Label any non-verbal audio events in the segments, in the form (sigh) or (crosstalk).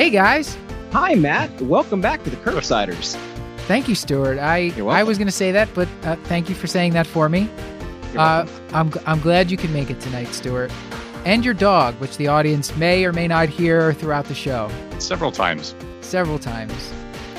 Hey guys. Hi, Matt. Welcome back to the Curbsiders. Thank you, Stuart. I I was going to say that, but uh, thank you for saying that for me. Uh, I'm I'm glad you can make it tonight, Stuart. And your dog, which the audience may or may not hear throughout the show. Several times. Several times.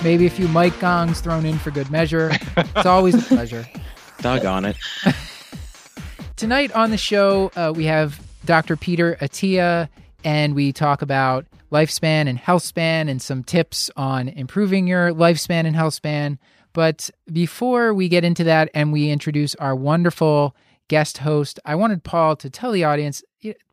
Maybe a few mic gongs thrown in for good measure. it's always a pleasure. (laughs) Dog on it. (laughs) Tonight on the show, uh, we have Dr. Peter Attia, and we talk about lifespan and health span and some tips on improving your lifespan and health span. But before we get into that and we introduce our wonderful guest host, I wanted Paul to tell the audience,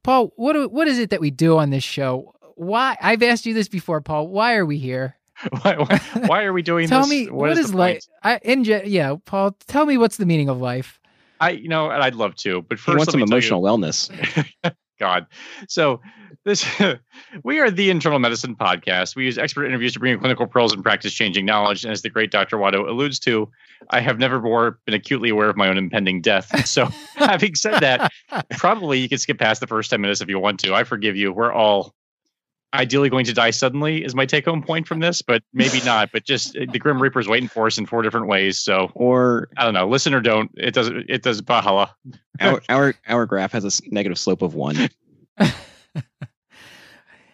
Paul, what what is it that we do on this show? Why I've asked you this before, Paul. Why are we here? (laughs) why, why are we doing this? tell this? me what, what is, is life? I, in yeah, Paul, tell me what's the meaning of life. I you know, and I'd love to, but first, he wants some emotional you, wellness. (laughs) God. So this (laughs) we are the internal medicine podcast. We use expert interviews to bring you clinical pearls and practice changing knowledge. And as the great Dr. Watto alludes to, I have never more been acutely aware of my own impending death. (laughs) So having said that, probably you can skip past the first 10 minutes if you want to. I forgive you. We're all ideally going to die suddenly is my take home point from this, but maybe not. But just uh, the Grim Reaper's waiting for us in four different ways. So, or I don't know, listen or don't. It doesn't. It does. Bahala. our our our graph has a negative slope of one. (laughs)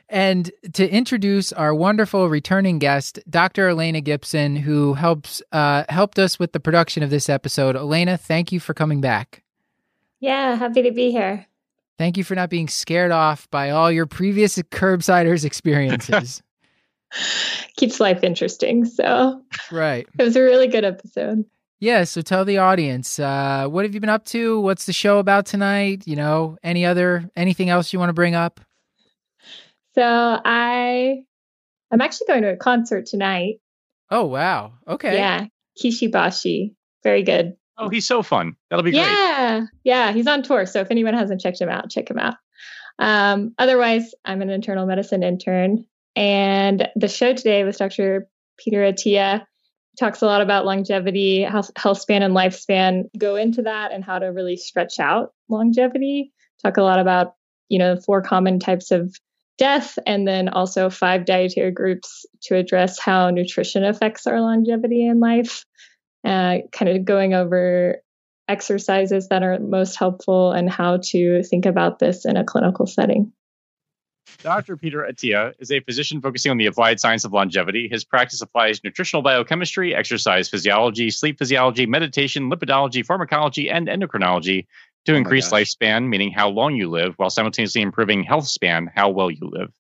and to introduce our wonderful returning guest, Dr. Elena Gibson, who helps uh, helped us with the production of this episode. Elena, thank you for coming back. Yeah, happy to be here. Thank you for not being scared off by all your previous curbsiders (laughs) experiences. (laughs) Keeps life interesting. So, right. It was a really good episode. Yeah. So tell the audience, uh, what have you been up to? What's the show about tonight? You know, any other, anything else you want to bring up? So I, I'm actually going to a concert tonight. Oh, wow. Okay. Yeah. Kishi Bashi, Very good. Oh, he's so fun. That'll be great. Yeah. Yeah. He's on tour. So if anyone hasn't checked him out, check him out. Um, otherwise, I'm an internal medicine intern. And the show today was Dr. Peter Attia talks a lot about longevity, health, health span, and lifespan. Go into that and how to really stretch out longevity. Talk a lot about, you know, four common types of death and then also five dietary groups to address how nutrition affects our longevity in life uh, kind of going over exercises that are most helpful and how to think about this in a clinical setting. Dr. Peter Attia is a physician focusing on the applied science of longevity. His practice applies nutritional biochemistry, exercise physiology, sleep physiology, meditation, lipidology, pharmacology, and endocrinology to oh increase lifespan, meaning how long you live, while simultaneously improving health span, how well you live.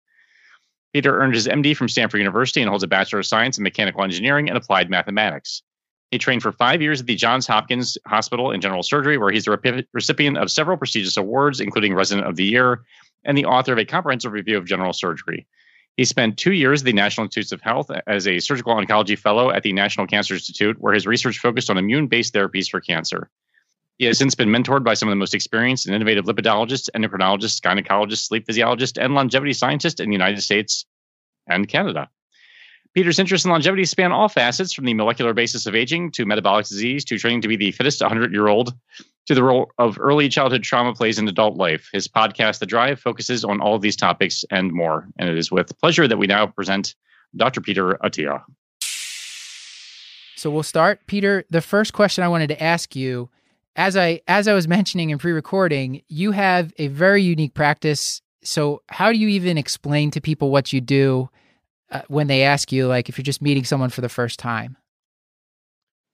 Peter earned his MD from Stanford University and holds a Bachelor of Science in Mechanical Engineering and Applied Mathematics. He trained for five years at the Johns Hopkins Hospital in General Surgery, where he's the recipient of several prestigious awards, including Resident of the Year and the author of a comprehensive review of general surgery. He spent two years at the National Institutes of Health as a surgical oncology fellow at the National Cancer Institute, where his research focused on immune based therapies for cancer. He has since been mentored by some of the most experienced and innovative lipidologists, endocrinologists, gynecologists, sleep physiologists, and longevity scientists in the United States and Canada. Peter's interests in longevity span all facets from the molecular basis of aging to metabolic disease to training to be the fittest 100 year old to the role of early childhood trauma plays in adult life. His podcast, The Drive, focuses on all these topics and more. And it is with pleasure that we now present Dr. Peter Attia. So we'll start. Peter, the first question I wanted to ask you, as I as I was mentioning in pre-recording, you have a very unique practice. So how do you even explain to people what you do? uh, when they ask you, like if you're just meeting someone for the first time?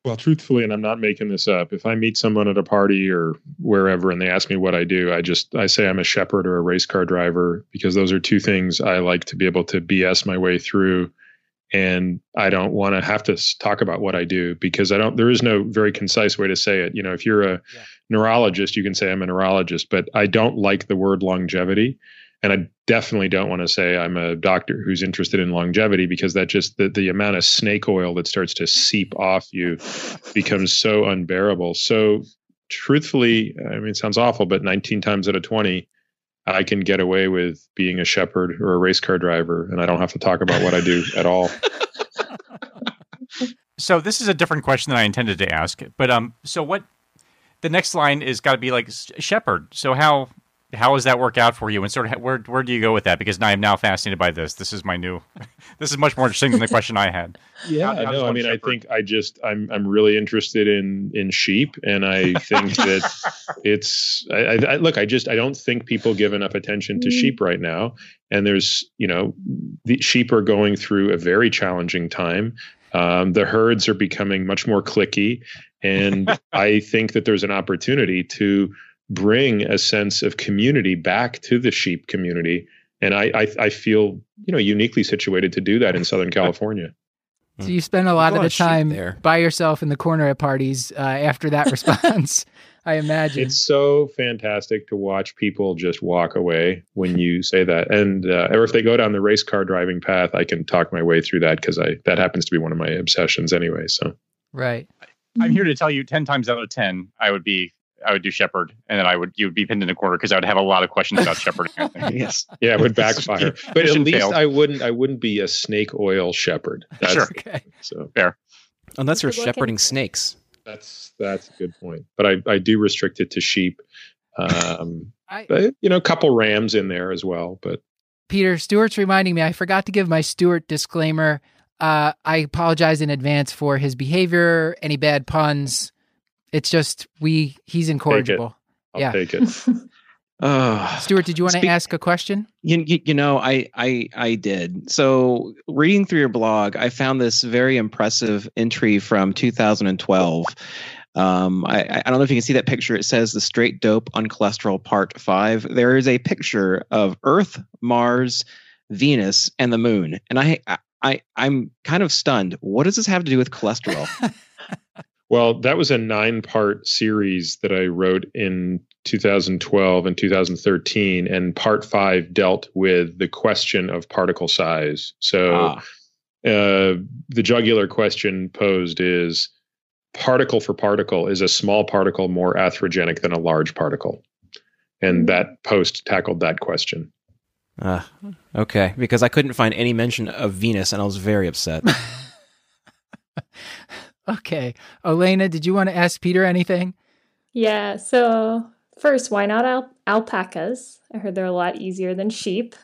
Well, truthfully, and I'm not making this up, if I meet someone at a party or wherever and they ask me what I do, I just I say I'm a shepherd or a race car driver because those are two things I like to be able to BS my way through and I don't want to have to talk about what I do because I don't there is no very concise way to say it. You know, if you're a yeah. neurologist, you can say I'm a neurologist, but I don't like the word longevity And I definitely don't want to say I'm a doctor who's interested in longevity because that just the, the amount of snake oil that starts to seep off you becomes so unbearable. So truthfully, I mean, it sounds awful, but 19 times out of 20, I can get away with being a shepherd or a race car driver, and I don't have to talk about what I do at all. (laughs) So this is a different question than I intended to ask, but um, so what? The next line is got to be like shepherd. So how how does that work out for you? And sort of where where do you go with that? Because I am now fascinated by this. This is my new. (laughs) this is much more interesting than the question I had. (laughs) Yeah, how, I know. I mean, shepherd? I think I just I'm I'm really interested in in sheep, and I think that (laughs) it's I, I, look. I just I don't think people give enough attention to mm. sheep right now, and there's you know the sheep are going through a very challenging time. Um, the herds are becoming much more clicky, and I think that there's an opportunity to bring a sense of community back to the sheep community. And I, I, I feel, you know, uniquely situated to do that in Southern California. So you spend a lot of the time there. by yourself in the corner at parties uh, after that (laughs) response, I imagine. It's so fantastic to watch people just walk away when you say that, and uh, or if they go down the race car driving path, I can talk my way through that because I that happens to be one of my obsessions anyway. So right, I'm here to tell you, ten times out of ten, I would be I would do Shepherd, and then I would you would be pinned in a corner because I would have a lot of questions about Shepherd. (laughs) yes, yeah, it would backfire. but at least failed. I wouldn't I wouldn't be a snake oil shepherd. (laughs) That's, sure, okay. so fair. Unless you're shepherding snakes. That's that's a good point. But I I do restrict it to sheep. Um, (laughs) I, but, you know, a couple rams in there as well. But Peter Stuart's reminding me I forgot to give my Stuart disclaimer. Uh, I apologize in advance for his behavior, any bad puns it's just we he's incorrigible. I'll yeah. take it. (laughs) Uh, Stuart, did you want to ask a question? You, you, you, know, I, I I did. So reading through your blog, I found this very impressive entry from 2012. Um, I, I don't know if you can see that picture. It says the straight dope on cholesterol part five. There is a picture of Earth, Mars, Venus, and the moon. And I, I, I'm kind of stunned. What does this have to do with cholesterol? (laughs) Well, that was a nine part series that I wrote in 2012 and 2013. And part five dealt with the question of particle size. So ah. uh, the jugular question posed is particle for particle, is a small particle more atherogenic than a large particle? And hmm. that post tackled that question. Uh, okay, because I couldn't find any mention of Venus and I was very upset. (laughs) Okay. Elena, did you want to ask Peter anything? Yeah. So, first, why not al- alpacas? I heard they're a lot easier than sheep.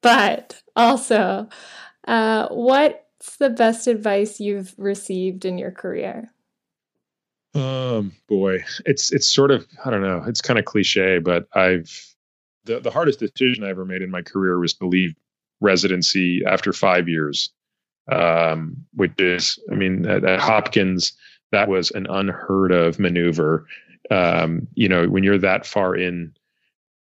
But also, uh, what's the best advice you've received in your career? Um, boy, it's it's sort of I don't know. It's kind of cliche, but I've the the hardest decision I ever made in my career was to leave residency after five years um, which is, I mean, at, at, Hopkins, that was an unheard of maneuver. Um, you know, when you're that far in,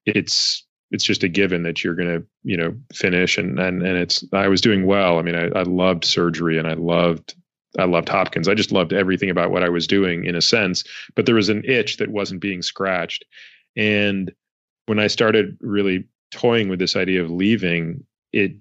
it's it's just a given that you're going to, you know, finish. And and and it's I was doing well. I mean, I, I loved surgery and I loved I loved Hopkins. I just loved everything about what I was doing in a sense, but there was an itch that wasn't being scratched. And when I started really toying with this idea of leaving, it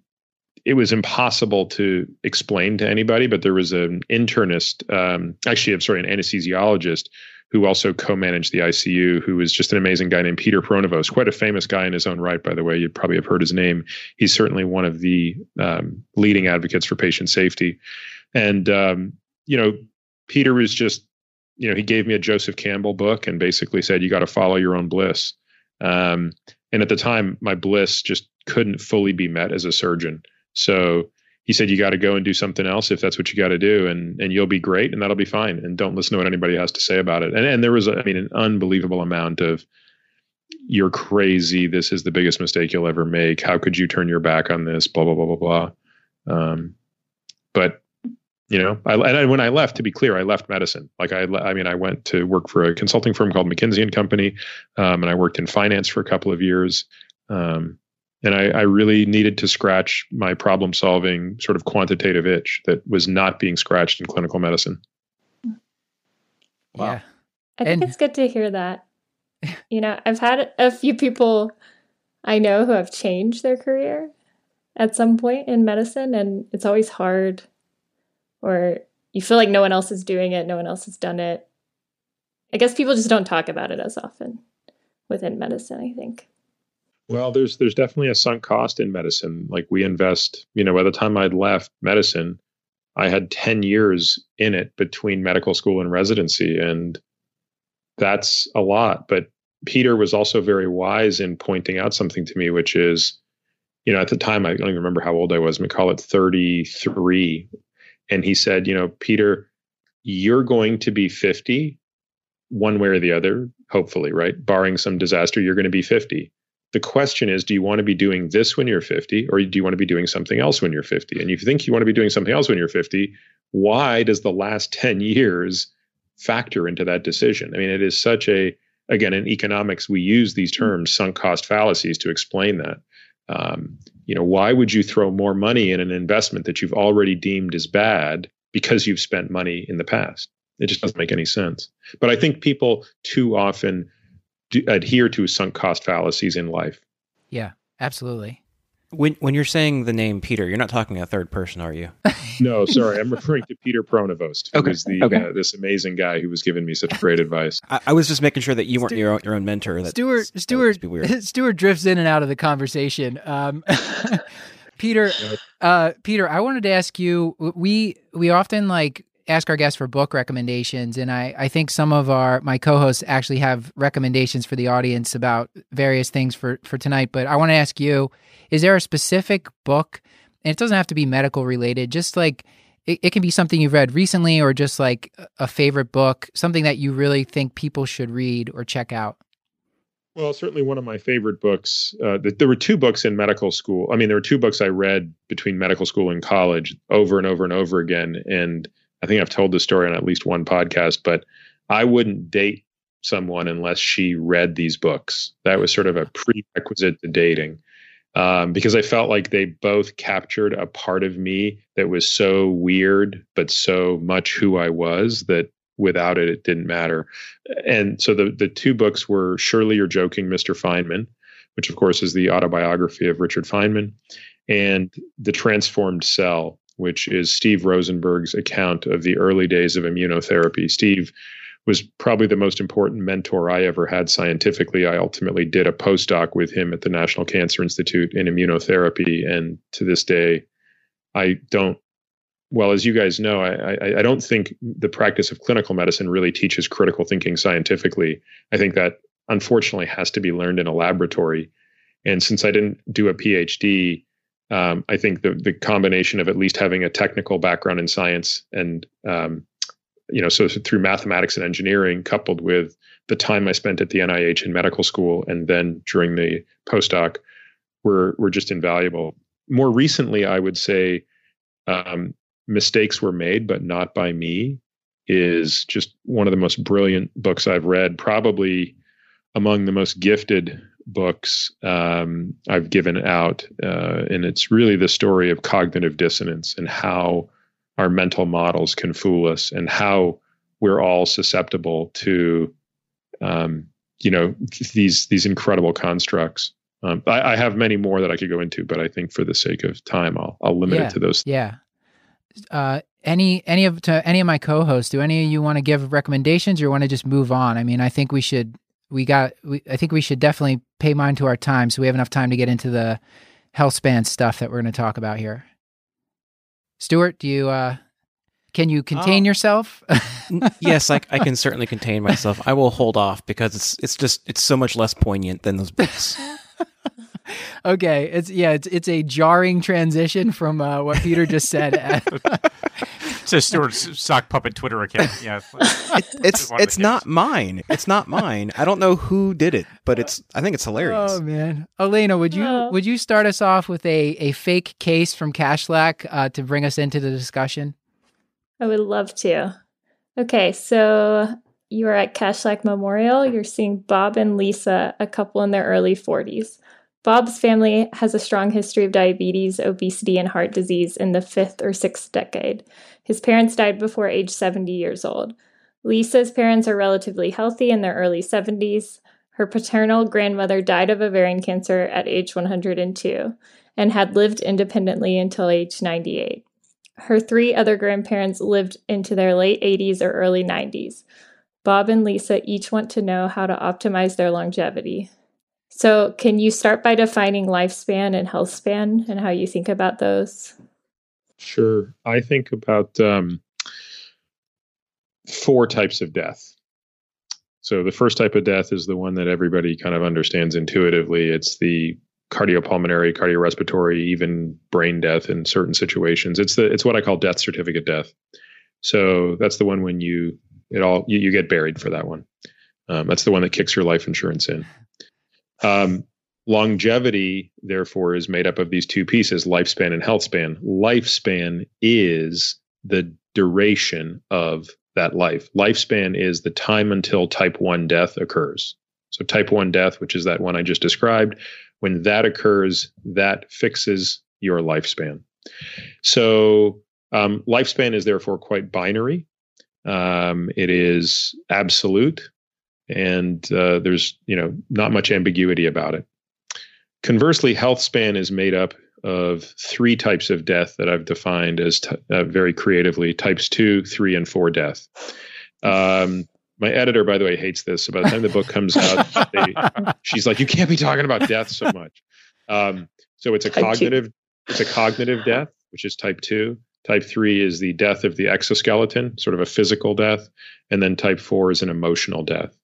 it was impossible to explain to anybody, but there was an internist, um, actually, I'm sorry, an anesthesiologist who also co-managed the ICU, who was just an amazing guy named Peter Pronovost, quite a famous guy in his own right, by the way. You'd probably have heard his name. He's certainly one of the um, leading advocates for patient safety. And, um, you know, Peter was just, you know, he gave me a Joseph Campbell book and basically said, you got to follow your own bliss. Um, and at the time, my bliss just couldn't fully be met as a surgeon. So he said, you got to go and do something else if that's what you got to do, and and you'll be great, and that'll be fine. And don't listen to what anybody has to say about it. And and there was, I mean, an unbelievable amount of you're crazy. This is the biggest mistake you'll ever make. How could you turn your back on this? Blah blah blah blah blah. Um, but you know, I, and I, when I left, to be clear, I left medicine. Like I, I mean, I went to work for a consulting firm called McKinsey and Company, um, and I worked in finance for a couple of years. Um, and I, I, really needed to scratch my problem solving sort of quantitative itch that was not being scratched in clinical medicine. Wow. Yeah. I think and, it's good to hear that. You know, I've had a few people I know who have changed their career at some point in medicine, and it's always hard, or you feel like no one else is doing it, no one else has done it. I guess people just don't talk about it as often within medicine, I think. Well, there's there's definitely a sunk cost in medicine. Like we invest, you know, by the time I'd left medicine, I had 10 years in it between medical school and residency and that's a lot, but Peter was also very wise in pointing out something to me which is you know, at the time I don't even remember how old I was, we call it 33 and he said, you know, Peter, you're going to be 50 one way or the other, hopefully, right? Barring some disaster, you're going to be 50 the question is do you want to be doing this when you're 50 or do you want to be doing something else when you're 50 and if you think you want to be doing something else when you're 50 why does the last (laughs) 10 years factor into that decision? I mean it is such a again in economics we use these terms sunk cost fallacies to explain that. Um, you know why would you throw more money in an investment that you've already deemed as bad because you've spent money in the past? It just doesn't make any sense. But i think people too often do, adhere to sunk cost fallacies in life. Yeah, absolutely. When when you're saying the name Peter, you're not talking a third person, are you? (laughs) no, sorry, I'm referring to Peter Pronovost, who okay. is the okay. uh, this amazing guy who was giving me such great advice. I, I was just making sure that you weren't your own, your own mentor. That Stuart Stuart (laughs) Stuart drifts in and out of the conversation. Um, (laughs) Peter, uh, Peter, I wanted to ask you. We we often like ask our guests for book recommendations and I, I think some of our my co-hosts actually have recommendations for the audience about various things for for tonight but i want to ask you is there a specific book and it doesn't have to be medical related just like it, it can be something you've read recently or just like a favorite book something that you really think people should read or check out well, certainly one of my favorite books. Uh, there were two books in medical school. I mean, there were two books I read between medical school and college over and over and over again. And I think I've told the story on at least one podcast, but I wouldn't date someone unless she read these books. That was sort of a prerequisite to dating. Um, because I felt like they both captured a part of me that was so weird, but so much who I was that without it, it didn't matter. And so the the two books were Surely You're Joking, Mr. Feynman, which of course is the autobiography of Richard Feynman, and The Transformed Cell, which is Steve Rosenberg's account of the early days of immunotherapy. Steve was probably the most important mentor I ever had scientifically. I ultimately did a postdoc with him at the National Cancer Institute in immunotherapy, and to this day, I don't. Well, as you guys know, I, I, I don't think the practice of clinical medicine really teaches critical thinking scientifically. I think that unfortunately has to be learned in a laboratory. And since I didn't do a PhD, um, I think the the combination of at least having a technical background in science and um, you know so through mathematics and engineering coupled with the time I spent at the NIH in medical school and then during the postdoc were were just invaluable. More recently, I would say um, mistakes were made, but not by me. Is just one of the most brilliant books I've read, probably among the most gifted books um, I've given out, uh, and it's really the story of cognitive dissonance and how our mental models can fool us, and how we're all susceptible to, um, you know, these these incredible constructs. Um, I, I, have many more that I could go into, but I think for the sake of time, I'll I'll limit yeah, it to those. Yeah. Uh, any any of to any of my co-hosts, do any of you want to give recommendations, or want to just move on? I mean, I think we should we got we, i think we should definitely pay mind to our time so we have enough time to get into the health span stuff that we're going to talk about here. Stuart do you uh can you contain oh. yourself? Yes I, I can certainly contain myself. I will hold off because it's it's just it's so much less poignant than those books (laughs) okay it's yeah it's it's a jarring transition from uh, what peter just said (laughs) (laughs) to Stuart's sock puppet Twitter account. Yeah, (laughs) it, it's it's not mine. It's not mine. I don't know who did it, but it's. I think it's hilarious. Oh man, Elena, would you oh. would you start us off with a a fake case from Kashlak uh, to bring us into the discussion? I would love to. Okay, so you are at Kashlak Memorial. You're seeing Bob and Lisa, a couple in their early 40s. Bob's family has a strong history of diabetes, obesity, and heart disease in the fifth or sixth decade. His parents died before age 70 years old. Lisa's parents are relatively healthy in their early 70s. Her paternal grandmother died of ovarian cancer at age 102 and had lived independently until age 98. Her three other grandparents lived into their late 80s or early 90s. Bob and Lisa each want to know how to optimize their longevity. So, can you start by defining lifespan and health span and how you think about those? Sure. I think about um, four types of death. So, the first type of death is the one that everybody kind of understands intuitively. It's the cardiopulmonary, cardiorespiratory, even brain death in certain situations. It's the it's what I call death certificate death. So that's the one when you it all you, you get buried for that one. Um, that's the one that kicks your life insurance in. Um, longevity, therefore, is made up of these two pieces: lifespan and health span. Lifespan is the duration of that life. Lifespan is the time until type one death occurs. So type one death, which is that one I just described, when that occurs, that fixes your lifespan. So um, lifespan is therefore quite binary. Um, it is absolute, and uh, there's you know not much ambiguity about it. Conversely, health span is made up of three types of death that I've defined as t- uh, very creatively: types two, three, and four death. Um, my editor, by the way, hates this. So by the time the book comes out, (laughs) they, she's like, "You can't be talking about death so much." Um, so it's a type cognitive, two. it's a cognitive death, which is type two. Type three is the death of the exoskeleton, sort of a physical death, and then type four is an emotional death.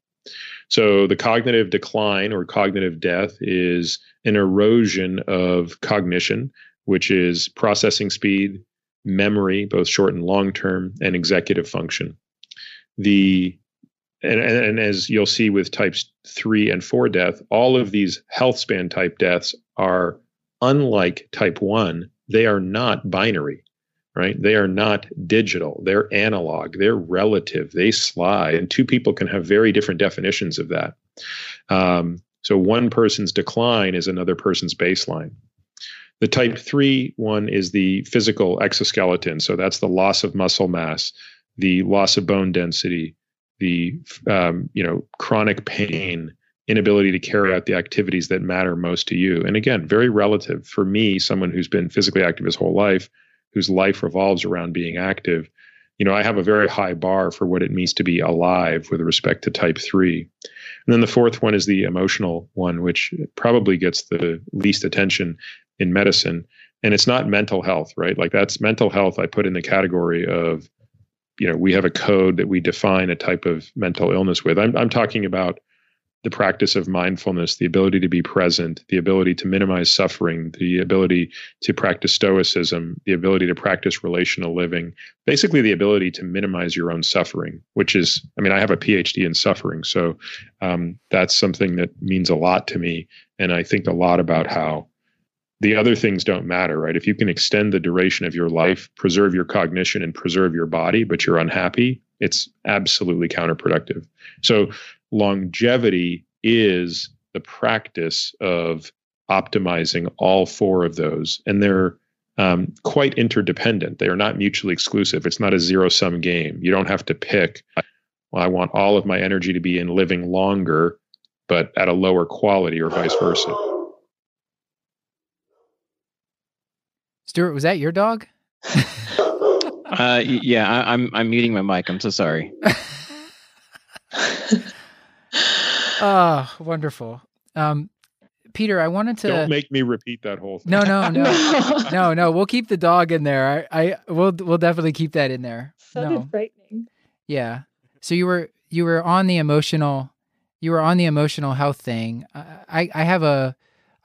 So the cognitive decline or cognitive death is an erosion of cognition, which is processing speed, memory, both short and long term, and executive function. The and, and, as you'll see with types three and four death, all of these health span type deaths are unlike type one, they are not binary, right? They are not digital, they're analog, they're relative, they slide. And two people can have very different definitions of that. Um, so one person's decline is another person's baseline. The type three one is the physical exoskeleton. So that's the loss of muscle mass, the loss of bone density, the um, you know chronic pain inability to carry out the activities that matter most to you and again very relative for me someone who's been physically active his whole life whose life revolves around being active you know i have a very high bar for what it means to be alive with respect to type 3 and then the fourth one is the emotional one which probably gets the least attention in medicine. And it's not mental health right? Like that's mental health i put in the category of you know we have a code that we define a type of mental illness with. I'm, I'm talking about the practice of mindfulness the ability to be present the ability to minimize suffering the ability to practice stoicism the ability to practice relational living basically the ability to minimize your own suffering which is i mean i have a phd in suffering so um, that's something that means a lot to me and i think a lot about how the other things don't matter, right? If you can extend the duration of your life, preserve your cognition, and preserve your body, but you're unhappy, it's absolutely counterproductive. So, longevity is the practice of optimizing all four of those. And they're um, quite interdependent. They are not mutually exclusive. It's not a zero sum game. You don't have to pick, well, I want all of my energy to be in living longer, but at a lower quality, or vice versa. Stuart, was that your dog? (laughs) uh, yeah, I, I'm I'm muting my mic. I'm so sorry. (laughs) oh, wonderful. Um, Peter, I wanted to don't make me repeat that whole thing. No, no, (laughs) no, no, no. We'll keep the dog in there. I, I we'll we'll definitely keep that in there. Sounded no. frightening. Yeah. So you were you were on the emotional you were on the emotional health thing. I I have a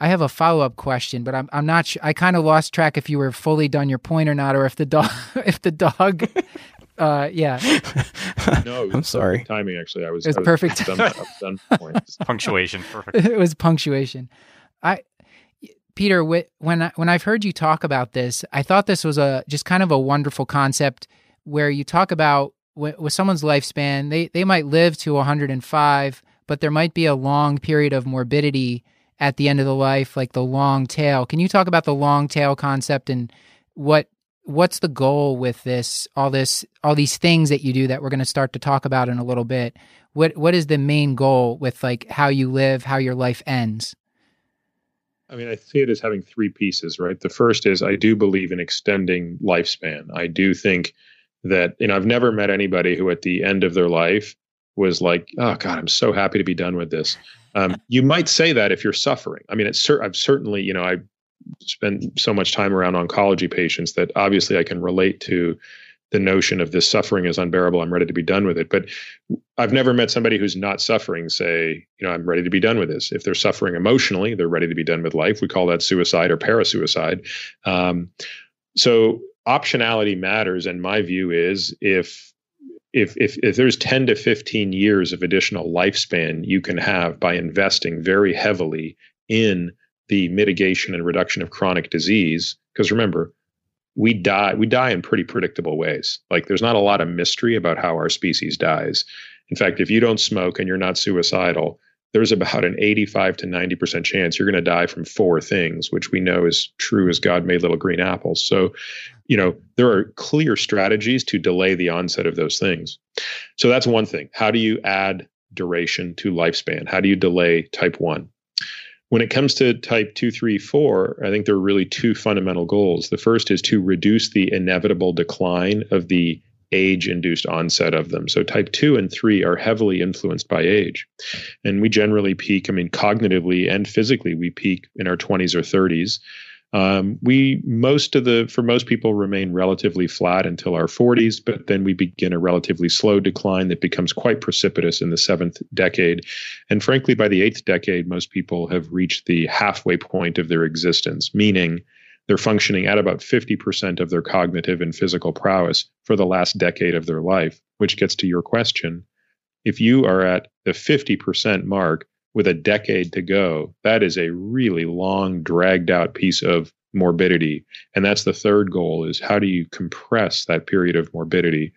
I have a follow up question, but I'm I'm not sure. I kind of lost track if you were fully done your point or not, or if the dog (laughs) if the dog. (laughs) uh, yeah. (laughs) No, I'm sorry. Timing actually, I was. It was, was perfect. Done, done (laughs) punctuation, perfect. (laughs) it was punctuation. I, Peter, when I, when I've heard you talk about this, I thought this was a just kind of a wonderful concept where you talk about with, with someone's lifespan, they they might live to 105, but there might be a long period of morbidity at the end of the life, like the long tail. Can you talk about the long tail concept and what what's the goal with this all this all these things that you do that we're going to start to talk about in a little bit? what what is the main goal with like how you live, how your life ends? I mean, I see it as having three pieces, right? The first is I do believe in extending lifespan. I do think that, you know, I've never met anybody who at the end of their life was like, oh God, I'm so happy to be done with this. Um, you might say that if you're suffering. I mean, it's cer- I've certainly, you know, I spent so much time around oncology patients that obviously I can relate to the notion of this suffering is unbearable. I'm ready to be done with it. But I've never met somebody who's not suffering say, you know, I'm ready to be done with this. If they're suffering emotionally, they're ready to be done with life. We call that suicide or parasuicide. Um, so optionality matters. And my view is if if, if if there's 10 to 15 years of additional lifespan you can have by investing very heavily in the mitigation and reduction of chronic disease because remember we die we die in pretty predictable ways. Like there's not a lot of mystery about how our species dies. In fact if you don't smoke and you're not suicidal there's about an 85 to 90% chance you're going to die from four things which we know is true as god made little green apples. So you know there are clear strategies to delay the onset of those things. So that's one thing. How do you add duration to lifespan? How do you delay type 1 when it comes to type 2, 3, 4, I think there are really two fundamental goals. The first is to reduce the inevitable decline of the age induced onset of them. So type 2 and 3 are heavily influenced by age. And we generally peak, I mean, cognitively and physically, we peak in our 20s or 30s. Um, we most of the for most people remain relatively flat until our 40s, but then we begin a relatively slow decline that becomes quite precipitous in the seventh decade. And frankly, by the eighth decade, most people have reached the halfway point of their existence, meaning they're functioning at about 50% of their cognitive and physical prowess for the last decade of their life, which gets to your question. If you are at the 50% mark, with a decade to go, that is a really long, dragged out piece of morbidity. And that's the third goal is how do you compress that period of morbidity?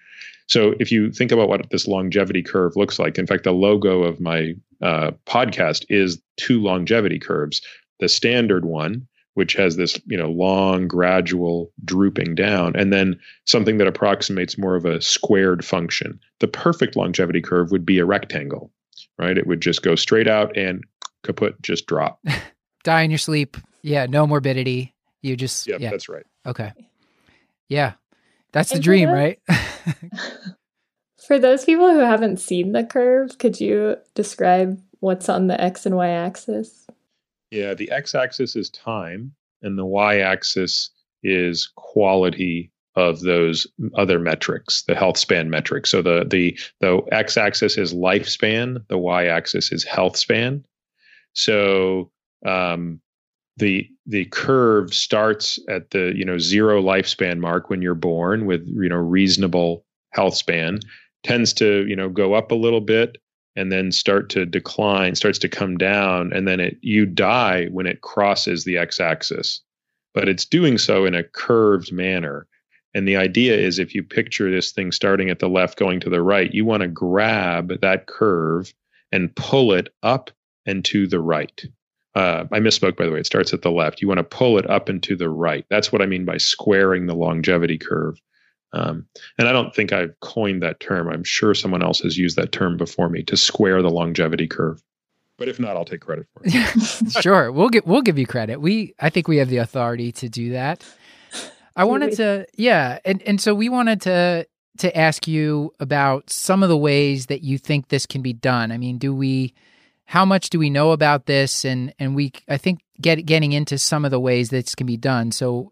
So if you think about what this longevity curve looks like, in fact, the logo of my uh, podcast is two longevity curves. The standard one, which has this you know long gradual drooping down and then something that approximates more of a squared function the perfect longevity curve would be a rectangle right? It would just go straight out and kaput, just drop. (laughs) Die in your sleep. Yeah, no morbidity. You just yep, yeah, that's right. Okay. Yeah. That's the dream, right? (laughs) (laughs) for those people who haven't seen the curve, could you describe what's on the x and y axis? Yeah, the x axis is time and the y axis is quality of those other metrics, the health span metrics. So the the the x-axis is lifespan, the y-axis is health span. So um, the the curve starts at the you know zero lifespan mark when you're born with you know reasonable health span, tends to you know go up a little bit and then start to decline, starts to come down, and then it you die when it crosses the x-axis. But it's doing so in a curved manner. And the idea is if you picture this thing starting at the left going to the right, you want to grab that curve and pull it up and to the right. Uh, I misspoke, by the way. It starts at the left. You want to pull it up and to the right. That's what I mean by squaring the longevity curve. Um, and I don't think I've coined that term. I'm sure someone else has used that term before me to square the longevity curve. But if not, I'll take credit for it. (laughs) sure, we'll get we'll give you credit. We I think we have the authority to do that. I wanted to, yeah, and and so we wanted to to ask you about some of the ways that you think this can be done. I mean, do we? How much do we know about this? And and we, I think, get getting into some of the ways this can be done. So,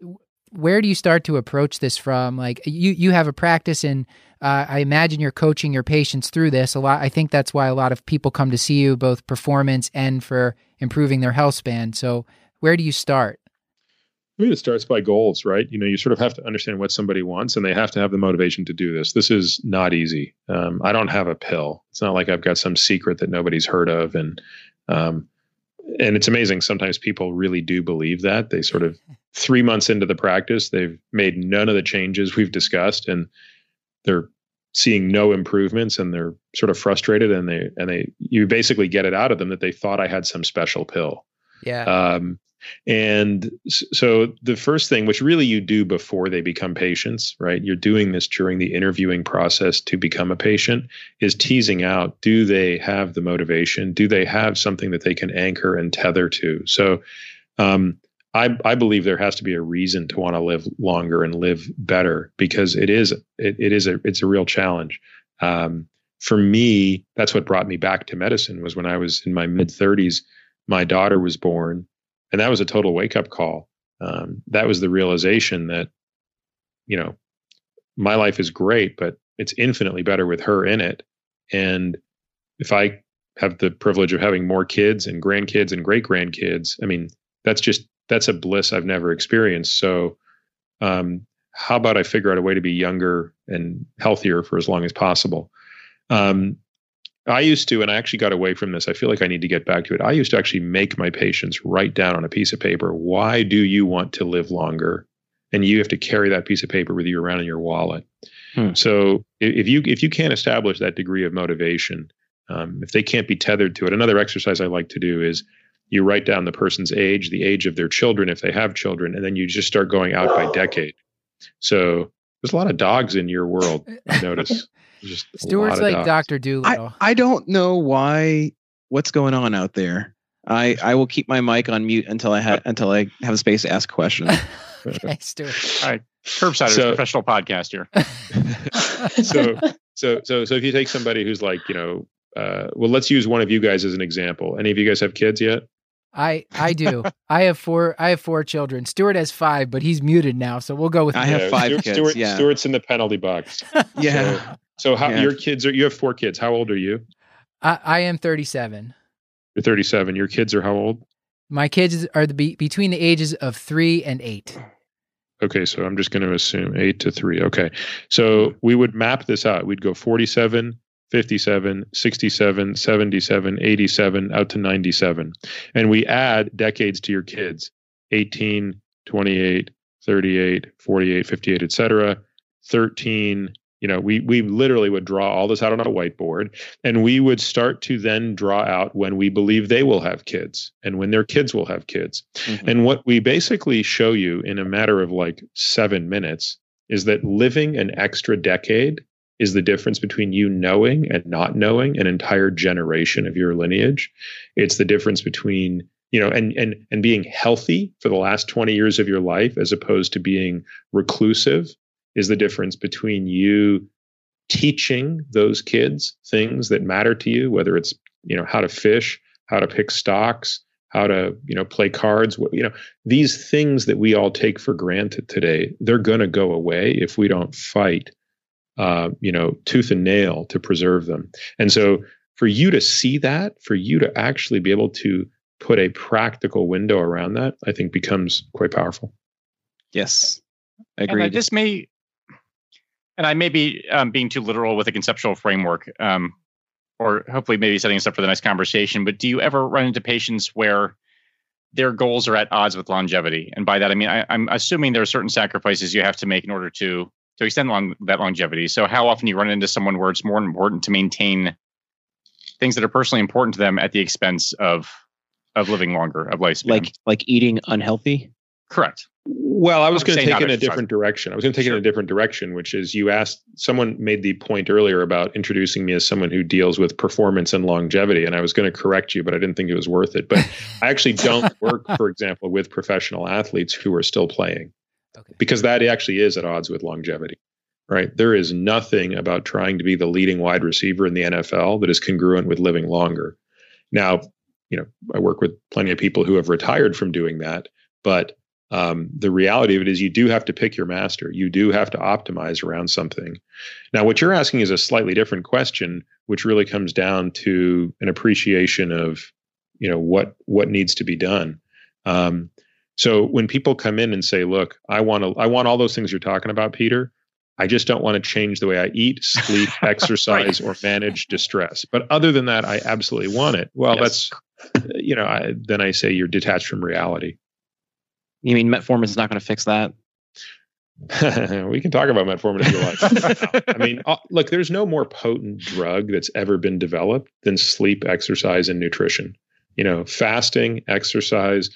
where do you start to approach this from? Like you you have a practice in. Uh, I imagine you're coaching your patients through this a lot. I think that's why a lot of people come to see you, both performance and for improving their health span. So, where do you start? I mean, it starts by goals, right? You know, you sort of have to understand what somebody wants, and they have to have the motivation to do this. This is not easy. Um, I don't have a pill. It's not like I've got some secret that nobody's heard of, and um, and it's amazing. Sometimes people really do believe that. They sort of three months into the practice, they've made none of the changes we've discussed, and they're seeing no improvements, and they're sort of frustrated, and they and they you basically get it out of them that they thought I had some special pill. Yeah. Um, And so the first thing, which really you do before they become patients, right? You're doing this during the interviewing process to become a patient, is teasing out do they have the motivation? Do they have something that they can anchor and tether to? So um, I, I believe there has to be a reason to want to live longer and live better because it is it, it is a it's a real challenge. Um, for me, that's what brought me back to medicine was when I was in my mid 30s. My daughter was born, and that was a total wake up call. Um, that was the realization that, you know, my life is great, but it's infinitely better with her in it. And if I have the privilege of having more kids and grandkids and great grandkids, I mean, that's just that's a bliss I've never experienced. So, um, how about I figure out a way to be younger and healthier for as long as possible? Um, I used to, and I actually got away from this. I feel like I need to get back to it. I used to actually make my patients write down on a piece of paper, why do you want to live longer? And you have to carry that piece of paper with you around in your wallet. Hmm. So if you if you can't establish that degree of motivation, um, if they can't be tethered to it, another exercise I like to do is you write down the person's age, the age of their children if they have children, and then you just start going out by decade. So there's a lot of dogs in your world. I notice. (laughs) Just Stuart's like Doctor Dolittle. I, I don't know why. What's going on out there? I I will keep my mic on mute until I have until I have a space to ask questions. question. (laughs) okay, Stuart. All right, Curbside so, professional podcast here. (laughs) so so so so if you take somebody who's like you know, uh, well, let's use one of you guys as an example. Any of you guys have kids yet? I I do. I have four. I have four children. Stuart has five, but he's muted now, so we'll go with. I have five Stuart, kids. Stuart, yeah. Stuart's in the penalty box. (laughs) yeah. So, so how yeah. your kids are? You have four kids. How old are you? I, I am thirty-seven. You're thirty-seven. Your kids are how old? My kids are the be, between the ages of three and eight. Okay, so I'm just going to assume eight to three. Okay, so we would map this out. We'd go 47, 57, 67, 77, 87, out to 97. And we add decades to your kids 18, 28, 38, 48, 58, etc. 13, you know, we we literally would draw all this out on a whiteboard and we would start to then draw out when we believe they will have kids and when their kids will have kids. Mm-hmm. And what we basically show you in a matter of like 7 minutes is that living an extra decade is the difference between you knowing and not knowing an entire generation of your lineage. It's the difference between you know and and and being healthy for the last 20 years of your life as opposed to being reclusive is the difference between you teaching those kids things that matter to you whether it's you know how to fish how to pick stocks how to you know play cards you know these things that we all take for granted today they're going to go away if we don't fight uh, you know, tooth and nail to preserve them. And so for you to see that, for you to actually be able to put a practical window around that, I think becomes quite powerful. Yes. Agreed. And I just may, and I may be um, being too literal with a conceptual framework, um, or hopefully maybe setting us up for the next conversation. But do you ever run into patients where their goals are at odds with longevity? And by that, I mean, I, I'm assuming there are certain sacrifices you have to make in order to to extend long, that longevity. So how often you run into someone where it's more important to maintain things that are personally important to them at the expense of of living longer, of lifespan. Like like eating unhealthy? Correct. Well, I was going to take it in a different direction. I was going to take sure. it in a different direction, which is you asked someone made the point earlier about introducing me as someone who deals with performance and longevity, and I was going to correct you, but I didn't think it was worth it. But I actually don't (laughs) work, for example, with professional athletes who are still playing. Okay. Because that actually is at odds with longevity, right? There is nothing about trying to be the leading wide receiver in the NFL that is congruent with living longer. Now, you know, I work with plenty of people who have retired from doing that, but um, the reality of it is you do have to pick your master. You do have to optimize around something. Now, what you're asking is a slightly different question, which really comes down to an appreciation of, you know, what what needs to be done. Um, so when people come in and say, "Look, I want to, I want all those things you're talking about, Peter. I just don't want to change the way I eat, sleep, (laughs) exercise, right. or manage distress. But other than that, I absolutely want it." Well, yes. that's, you know, I, then I say you're detached from reality. You mean metformin is not going to fix that? (laughs) we can talk about metformin if you like. (laughs) I mean, uh, look, there's no more potent drug that's ever been developed than sleep, exercise, and nutrition. You know, fasting, exercise,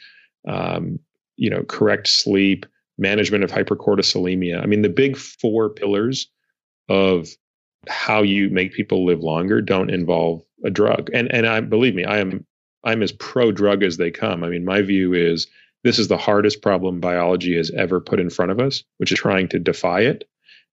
um, you know, correct sleep, management of hypercortisolemia. I mean, the big four pillars of how you make people live longer don't involve a drug. And and I believe me, I am I'm as pro drug as they come. I mean, my view is this is the hardest problem biology has ever put in front of us, which is trying to defy it.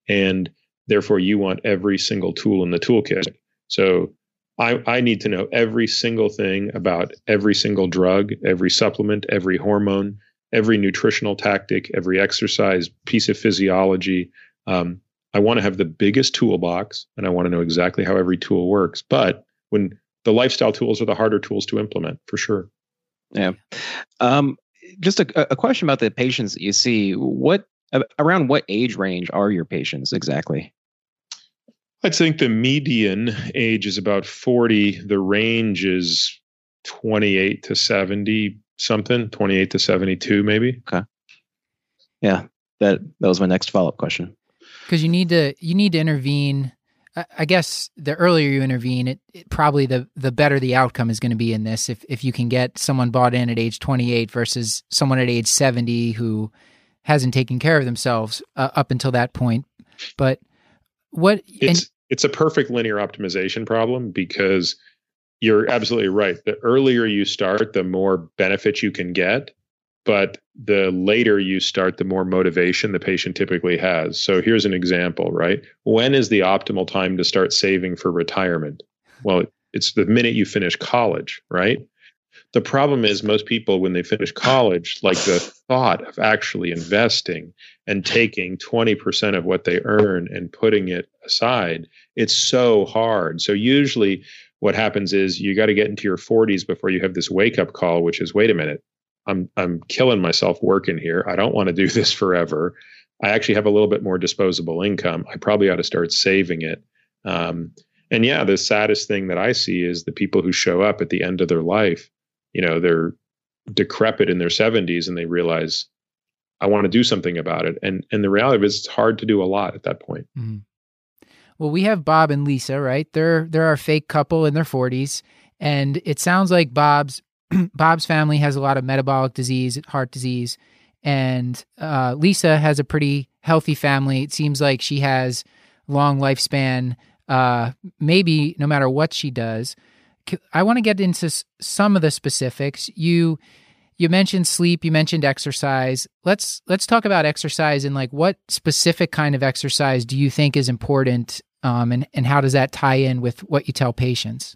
And therefore you want every single tool in the toolkit. So I, I need to know every single thing about every single drug, every supplement, every hormone, every nutritional tactic, every exercise, piece of physiology. Um, I want to have the biggest toolbox and I want to know exactly how every tool works. But when the lifestyle tools are the harder tools to implement for sure. Yeah. Um, just a, a question about the patients that you see. What around what age range are your patients exactly? I think the median age is about 40. The range is 28 to 70 something, 28 to 72 maybe. Okay. Yeah, that that was my next follow-up question. Cuz you need to you need to intervene I guess the earlier you intervene, it, it, probably the the better the outcome is going to be in this. If if you can get someone bought in at age 28 versus someone at age 70 who hasn't taken care of themselves uh, up until that point. But what it's and, it's a perfect linear optimization problem because you're absolutely right. The earlier you start, the more benefits you can get, but the later you start, the more motivation the patient typically has. So here's an example, right? When is the optimal time to start saving for retirement? Well, it's the minute you finish college, right? The problem is most people, when they finish college, like the thought of actually investing and taking 20% of what they earn and putting it aside, it's so hard. So usually what happens is you got to get into your 40s before you have this wake up call, which is wait a minute, I'm I'm killing myself working here. I don't want to do (laughs) this forever. I actually have a little bit more disposable income. I probably ought to start saving it. Um, and yeah, the saddest thing that I see is the people who show up at the end of their life. You know, they're decrepit in their 70s and they realize I want to do something about it. And and the reality is it's hard to do a lot at that point. Mm-hmm. Well, we have Bob and Lisa, right? They're they're our fake couple in their 40s, and it sounds like Bob's (clears throat) Bob's family has a lot of metabolic disease, heart disease, and uh, Lisa has a pretty healthy family. It seems like she has long lifespan, uh, maybe no matter what she does. I want to get into some of the specifics. You you mentioned sleep, you mentioned exercise. Let's let's talk about exercise and like what specific kind of exercise do you think is important, um, and and how does that tie in with what you tell patients?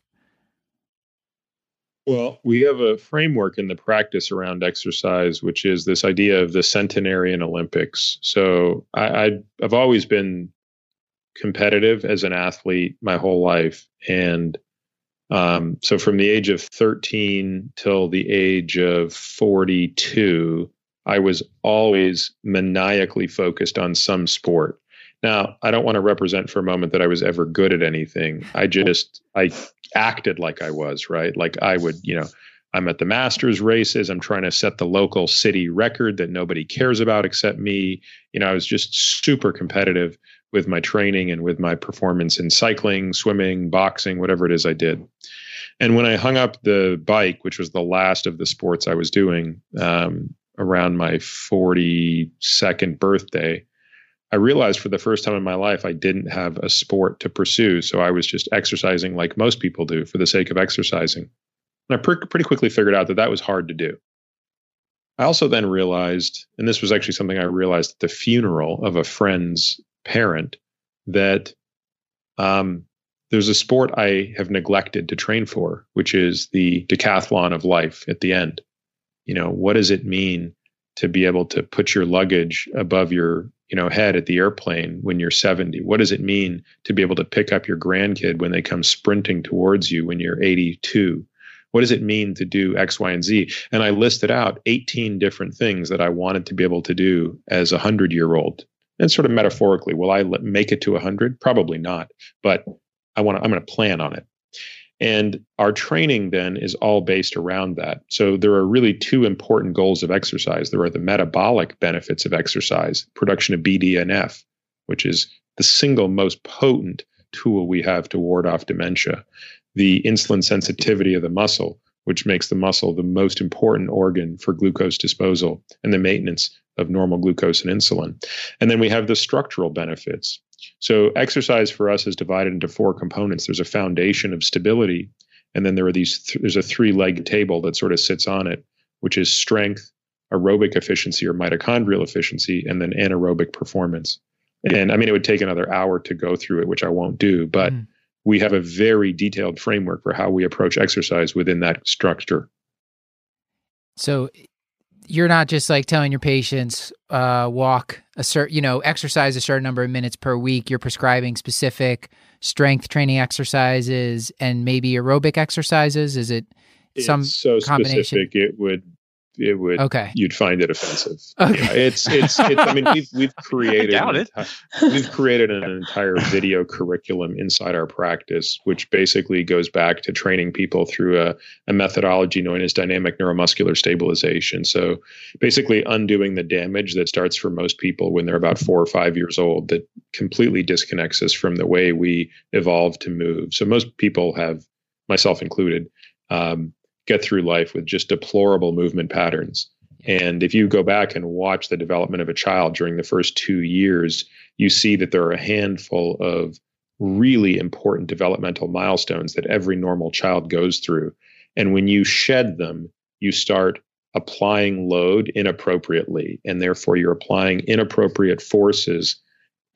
Well, we have a framework in the practice around exercise, which is this idea of the centenarian Olympics. So I, have always been competitive as an athlete my whole life. And um, so from the age of 13 till the age of 42, I was always maniacally focused on some sport. Now, I don't want to represent for a moment that I was ever good at anything. I just I acted like I was, right? Like I would, you know, I'm at the Masters races. I'm trying to set the local city record that nobody cares about except me. You know, I was just super competitive with my training and with my performance in cycling, swimming, boxing, whatever it is I did. And when I hung up the bike, which was the last of the sports I was doing um, around my 42nd birthday, I realized for the first time in my life I didn't have a sport to pursue. So I was just exercising like most people do for the sake of exercising. And I pr- pretty quickly figured out that that was hard to do. I also then realized, and this was actually something I realized at the funeral of a friend's parent, that um, there's a sport I have neglected to train for, which is the decathlon of life at the end. You know, what does it mean to be able to put your luggage above your you know head at the airplane when you're 70 what does it mean to be able to pick up your grandkid when they come sprinting towards you when you're 82 what does it mean to do x y and z? And i listed out 18 different things that i wanted to be able to do as a 100 year old and sort of metaphorically will i make it to 100 probably not but i want to i'm going to plan on it and our training then is all based around that. So there are really two important goals of exercise. There are the metabolic benefits of exercise, production of BDNF, which is the single most potent tool we have to ward off dementia, the insulin sensitivity of the muscle, which makes the muscle the most important organ for glucose disposal and the maintenance of normal glucose and insulin. And then we have the structural benefits. So, exercise for us is divided into four components there's a foundation of stability, and then there are these, th- there's a three leg table that sort of sits on it, which is strength, aerobic efficiency or mitochondrial efficiency, and then anaerobic performance. And I mean, it would take another hour to go through it, which I won't do, but Mm. we have a very detailed framework for how we approach exercise within that structure. So you're not just like telling your patients uh, walk a certain, you know, exercise a certain number of minutes per week. You're prescribing specific strength training exercises and maybe aerobic exercises. Is it some it's so combination? specific it would it would okay? you'd find it offensive. Okay. Yeah, it's, it's it's I mean (laughs) we've we've created doubt an it. enti- we've created an entire video curriculum inside our practice, which basically goes back to training people through a, a methodology known as dynamic neuromuscular stabilization. So basically undoing the damage that starts for most people when they're about four or five years old that completely disconnects us from the way we evolved to move. So most people have, myself included, um, get through life with just deplorable movement patterns. And if you go back and watch the development of a child during the first two years, you see that there are a handful of really important developmental milestones that every normal child goes through. And when you shed them, you start applying load inappropriately. And therefore, you're applying inappropriate forces.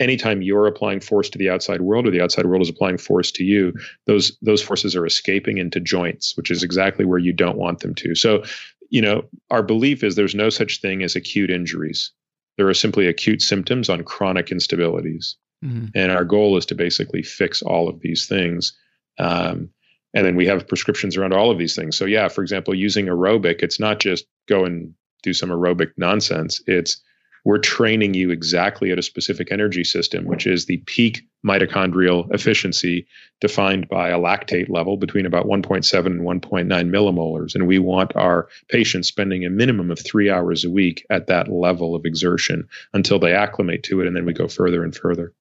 Anytime you're applying force to the outside world or the outside world is applying force to you, those those forces are escaping into joints, which is exactly where you don't want them to. So, you know, our belief is there's no such thing as acute injuries. There are simply acute symptoms on chronic instabilities. Mhm. And our goal is to basically fix all of these things. Um, and then we have prescriptions around all of these things. So, yeah, for example, using aerobic, it's not just go and do some aerobic nonsense. It's we're training you exactly at a specific energy system, which is the peak mitochondrial efficiency defined by a lactate level between about 1.7 and 1.9 millimolars. And we want our patients spending a minimum of three hours a week at that level of exertion until they acclimate to it. And then we go further and further.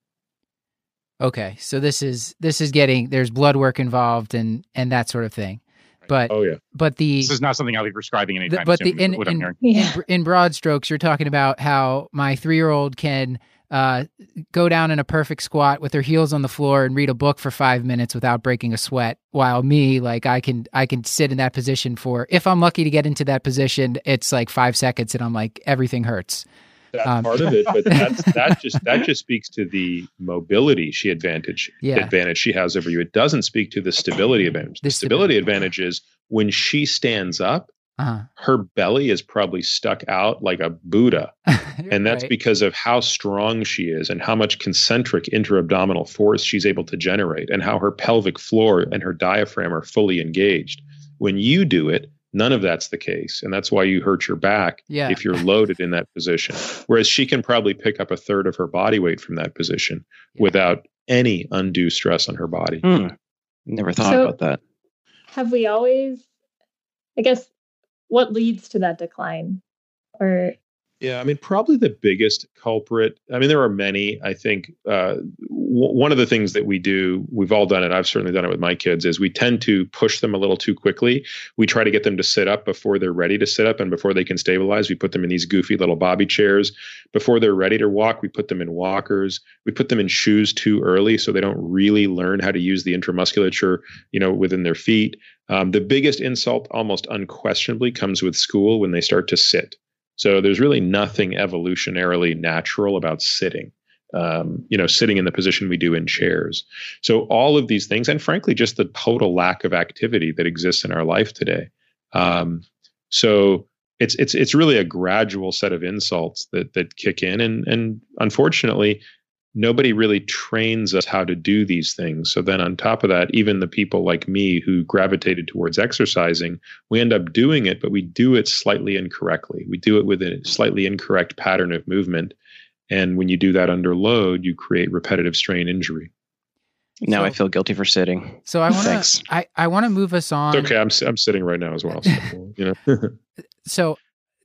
Okay, so this is this is getting there's blood work involved and and that sort of thing, but Oh, yeah. but the This is not something I'll be prescribing anytime but the- in- what I'm in- hearing. Yeah. in, in broad strokes, you're talking about how my three year old can uh, go down in a perfect squat with her heels on the floor and read a book for five minutes without breaking a sweat. While me, like I can, I can sit in that position for if I'm lucky to get into that position, it's like five seconds, and I'm like everything hurts. That's Um, part of it, but that's that just that just speaks to the mobility she advantage Yeah. advantage she has over you. It doesn't speak to the stability advantage. The The stability stability. advantage is when she stands up, Uh-huh. her belly is probably stuck out like a Buddha. (laughs) And that's Right. because of how strong she is and how much concentric intra-abdominal force she's able to generate and how her pelvic floor and her diaphragm are fully engaged. When you do it, none of that's the case. And that's why you hurt your back Yeah. if you're loaded in that position. Whereas she can probably pick up a third of her body weight from that position Yeah. without any undue stress on her body. Hmm. Never thought So- about that. Have we always, I guess, what leads to that decline? Or, Yeah, I mean, probably the biggest culprit. I mean, there are many. I think uh, w- one of the things that we do, we've all done it. I've certainly done it with my kids, is we tend to push them a little too quickly. We try to get them to sit up before they're ready to sit up and before they can stabilize. We put them in these goofy little Bumbo chairs. Before they're ready to walk, we put them in walkers. We put them in shoes too early so they don't really learn how to use the intramusculature, you know, within their feet. Um, the biggest insult, almost unquestionably, comes with school when they start to sit. So there's really nothing evolutionarily natural about sitting. Um, you know, sitting in the position we do in chairs. So all of these things, and frankly, just the total lack of activity that exists in our life today. Um, so it's it's it's really a gradual set of insults that that kick in, and and unfortunately, nobody really trains us how to do these things. So then on top of that, even the people like me who gravitated towards exercising, we end up doing it, but we do it slightly incorrectly. We do it with a slightly incorrect pattern of movement. And when you do that under load, you create repetitive strain injury. Now So- I feel guilty for sitting. So I want to, I, I want to move us on. It's okay. I'm, s- I'm sitting right now as well. So, you know, (laughs) so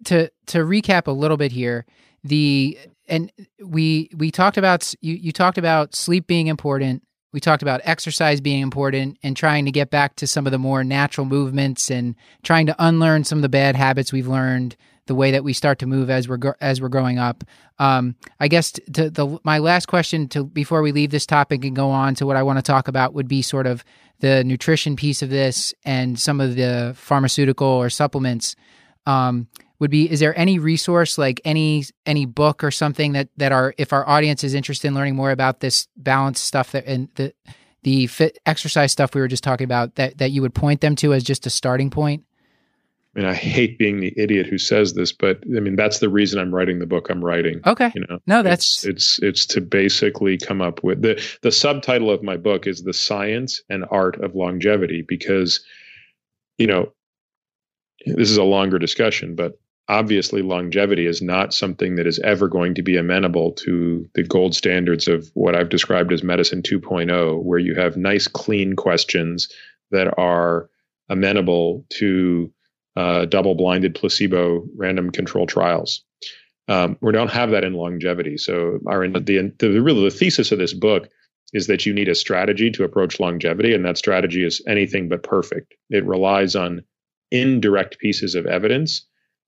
to to recap a little bit here the and we we talked about you you talked about sleep being important we talked about exercise being important and trying to get back to some of the more natural movements and trying to unlearn some of the bad habits we've learned the way that we start to move as we're as we're growing up. Um, I guess to the my last question to before we leave this topic and go on to what I want to talk about would be sort of the nutrition piece of this and some of the pharmaceutical or supplements. Um, would be is there any resource like any any book or something that that our if our audience is interested in learning more about this balance stuff that and the the fit exercise stuff we were just talking about that that you would point them to as just a starting point I mean, I hate being the idiot who says this, but I mean that's the reason I'm writing the book I'm writing. okay You know, no that's it's, it's it's to basically come up with the the subtitle of my book is the science and art of longevity because, you know, this is a longer discussion, but obviously longevity is not something that is ever going to be amenable to the gold standards of what I've described as medicine 2.0, where you have nice, clean questions that are amenable to uh, double-blinded placebo random control trials. Um, we don't have that in longevity. So our the the really the thesis of this book is that you need a strategy to approach longevity, and that strategy is anything but perfect. It relies on indirect pieces of evidence,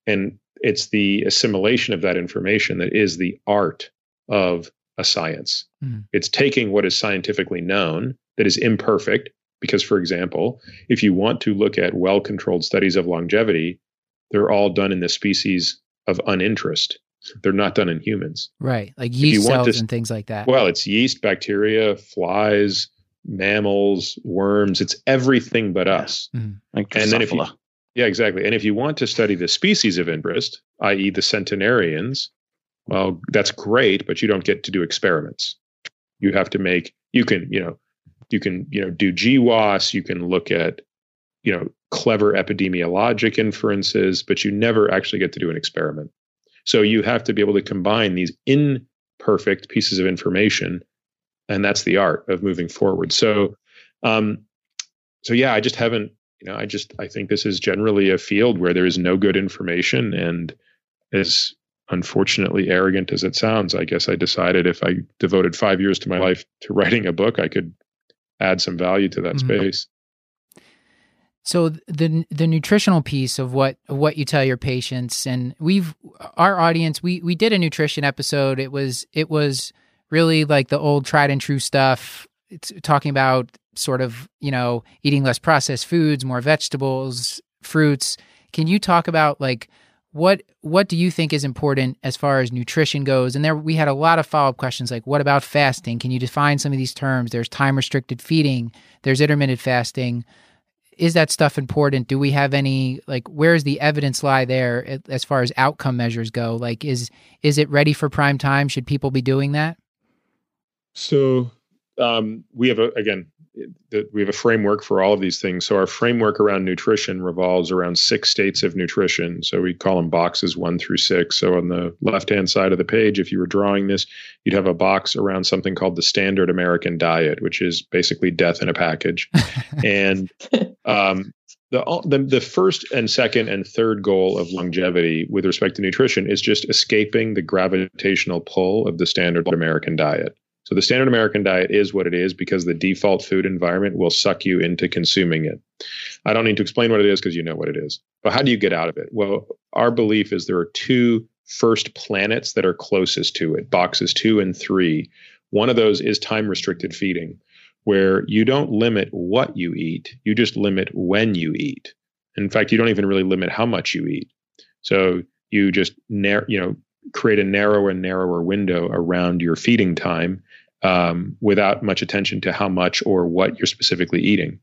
and it's the assimilation of that information that is the art of a science. Mhm. It's taking what is scientifically known that is imperfect. Because, for example, if you want to look at well controlled studies of longevity, they're all done in the species of uninterest. They're not done in humans. right like you yeast want cells to- and things like that Well, it's yeast, bacteria, flies, mammals, worms. It's everything but us. Like And then if you- Drosophila. Yeah, exactly. And if you want to study the species of interest, i.e., the centenarians, well, that's great, but you don't get to do experiments. You have to make. You can, you know, you can, you know, do GWAS. You can look at, you know, clever epidemiologic inferences, but you never actually get to do an experiment. So you have to be able to combine these imperfect pieces of information, and that's the art of moving forward. So, um, so yeah, I just haven't you know, I just I think this is generally a field where there is no good information, and as unfortunately arrogant as it sounds, I guess I decided if I devoted five years to my life to writing a book, I could add some value to that Mhm. space. So the the nutritional piece of what what you tell your patients, and we've our audience, we we did a nutrition episode. It was it was really like the old tried and true stuff. It's talking about sort of you know eating less processed foods, more vegetables, fruits. Can you talk about like what what do you think is important as far as nutrition goes? And there we had a lot of follow up questions like what about fasting? Can you define some of these terms? There's time restricted feeding. There's intermittent fasting is that stuff important do we have any like where's the evidence lie there as far as outcome measures go like is is it ready for prime time should people be doing that So um, we have a again the, we have a framework for all of these things. So our framework around nutrition revolves around six states of nutrition. So we call them boxes one through six. So on the left hand side of the page, if you were drawing this, you'd have a box around something called the standard American diet, which is basically death in a package. (laughs) and um, the, the the first and second and third goal of longevity with respect to nutrition is just escaping the gravitational pull of the standard American diet. So the standard American diet is what it is because the default food environment will suck you into consuming it. I don't need to explain what it is because you know what it is. But how do you get out of it? Well, our belief is there are two first planets that are closest to it, boxes 2 and 3. One of those is time restricted feeding where you don't limit what you eat, you just limit when you eat. In fact, you don't even really limit how much you eat. So you just you know, create a narrower and narrower window around your feeding time um, without much attention to how much or what you're specifically eating.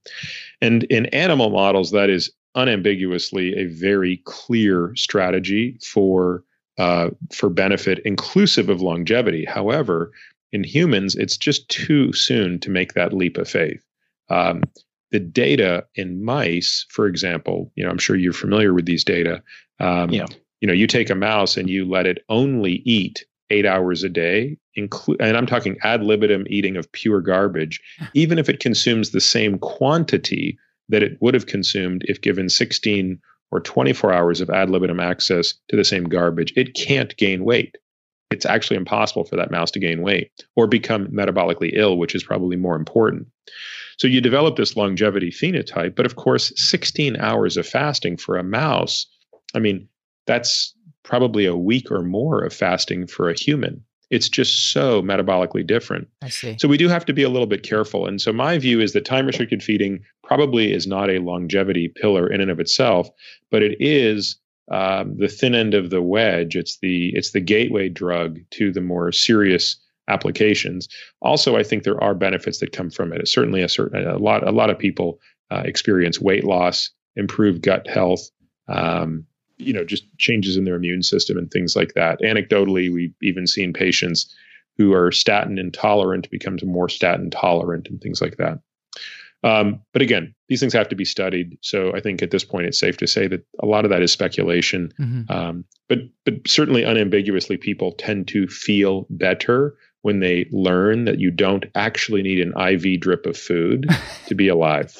And in animal models, that is unambiguously a very clear strategy for uh, for benefit, inclusive of longevity. However, in humans, it's just too soon to make that leap of faith. Um, the data in mice, for example, you know, I'm sure you're familiar with these data. Um, Yeah. You know, you take a mouse and you let it only eat eight hours a day, include, and I'm talking ad libitum eating of pure garbage, (laughs) even if it consumes the same quantity that it would have consumed if given 16 or 24 hours of ad libitum access to the same garbage, it can't gain weight. it's actually impossible for that mouse to gain weight or become metabolically ill, which is probably more important. So you develop this longevity phenotype, but of course, 16 hours of fasting for a mouse, I mean, that's probably a week or more of fasting for a human. It's just so metabolically different. I see. So we do have to be a little bit careful. And so my view is that time restricted feeding probably is not a longevity pillar in and of itself, but it is um, the thin end of the wedge. It's the it's the gateway drug to the more serious applications. Also, I think there are benefits that come from it. It's certainly a certain a lot a lot of people uh, experience weight loss, improved gut health. Um, you know, just changes in their immune system and things like that. Anecdotally, we've even seen patients who are statin intolerant become more statin tolerant and things like that. Um, but again, these things have to be studied. So I think at this point, it's safe to say that a lot of that is speculation. Mhm. Um, but but certainly unambiguously, people tend to feel better when they learn that you don't actually need an IV drip of food to be alive.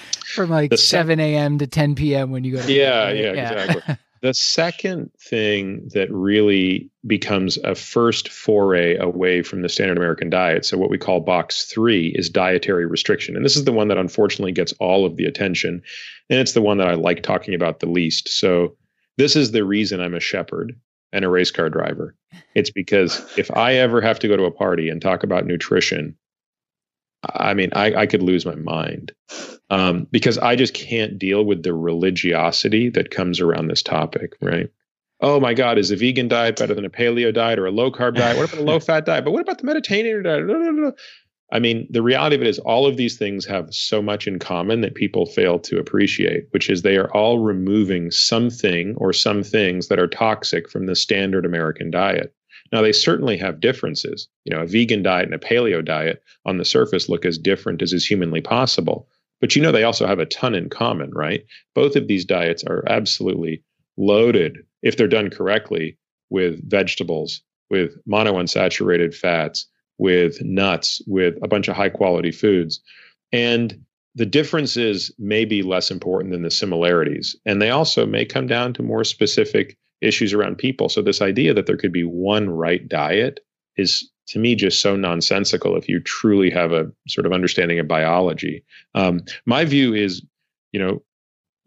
(laughs) From like The se- 7 a.m. to 10 p.m. when you go to Yeah, bed, right? yeah, exactly. (laughs) The second thing that really becomes a first foray away from the standard American diet, so what we call box three, is dietary restriction. And this is the one that unfortunately gets all of the attention. And it's the one that I like talking about the least. So, this is the reason I'm a shepherd and a race car driver. It's because if I ever have to go to a party and talk about nutrition, I mean, I, I could lose my mind um, because I just can't deal with the religiosity that comes around this topic, right? Oh my God, is a vegan diet better than a paleo diet or a low carb diet? What about a low fat diet? But what about the Mediterranean diet? I mean, the reality of it is all of these things have so much in common that people fail to appreciate, which is they are all removing something or some things that are toxic from the standard American diet. Now, they certainly have differences. You know, a vegan diet and a paleo diet on the surface look as different as is humanly possible. But you know, they also have a ton in common, right? Both of these diets are absolutely loaded, if they're done correctly, with vegetables, with monounsaturated fats, with nuts, with a bunch of high quality foods. And the differences may be less important than the similarities. And they also may come down to more specific issues around people. So, this idea that there could be one right diet is to me just so nonsensical if you truly have a sort of understanding of biology. Um, my view is, you know,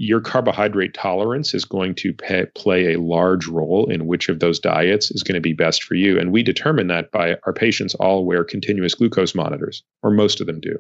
your carbohydrate tolerance is going to pay, play a large role in which of those diets is going to be best for you. And we determine that by our patients all wear continuous glucose monitors, or most of them do.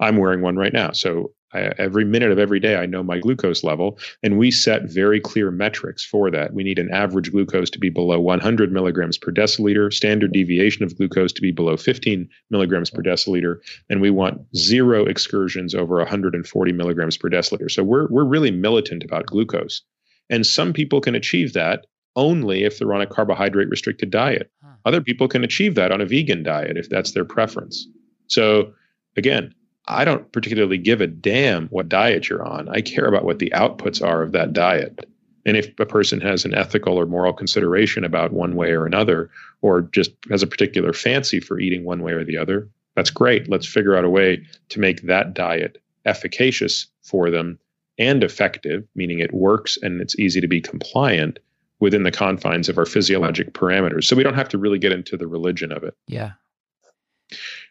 I'm wearing one right now. So I, every minute of every day, I know my glucose level, and we set very clear metrics for that. We need an average glucose to be below 100 milligrams per deciliter, standard deviation of glucose to be below 15 milligrams per deciliter, and we want zero excursions over 140 milligrams per deciliter. So we're we're really militant about glucose, and some people can achieve that only if they're on a carbohydrate restricted diet. Other people can achieve that on a vegan diet if that's their preference. So again, I don't particularly give a damn what diet you're on. I care about what the outputs are of that diet. And if a person has an ethical or moral consideration about one way or another, or just has a particular fancy for eating one way or the other, that's great. Let's figure out a way to make that diet efficacious for them and effective, meaning it works and it's easy to be compliant within the confines of our physiologic parameters. So we don't have to really get into the religion of it. Yeah.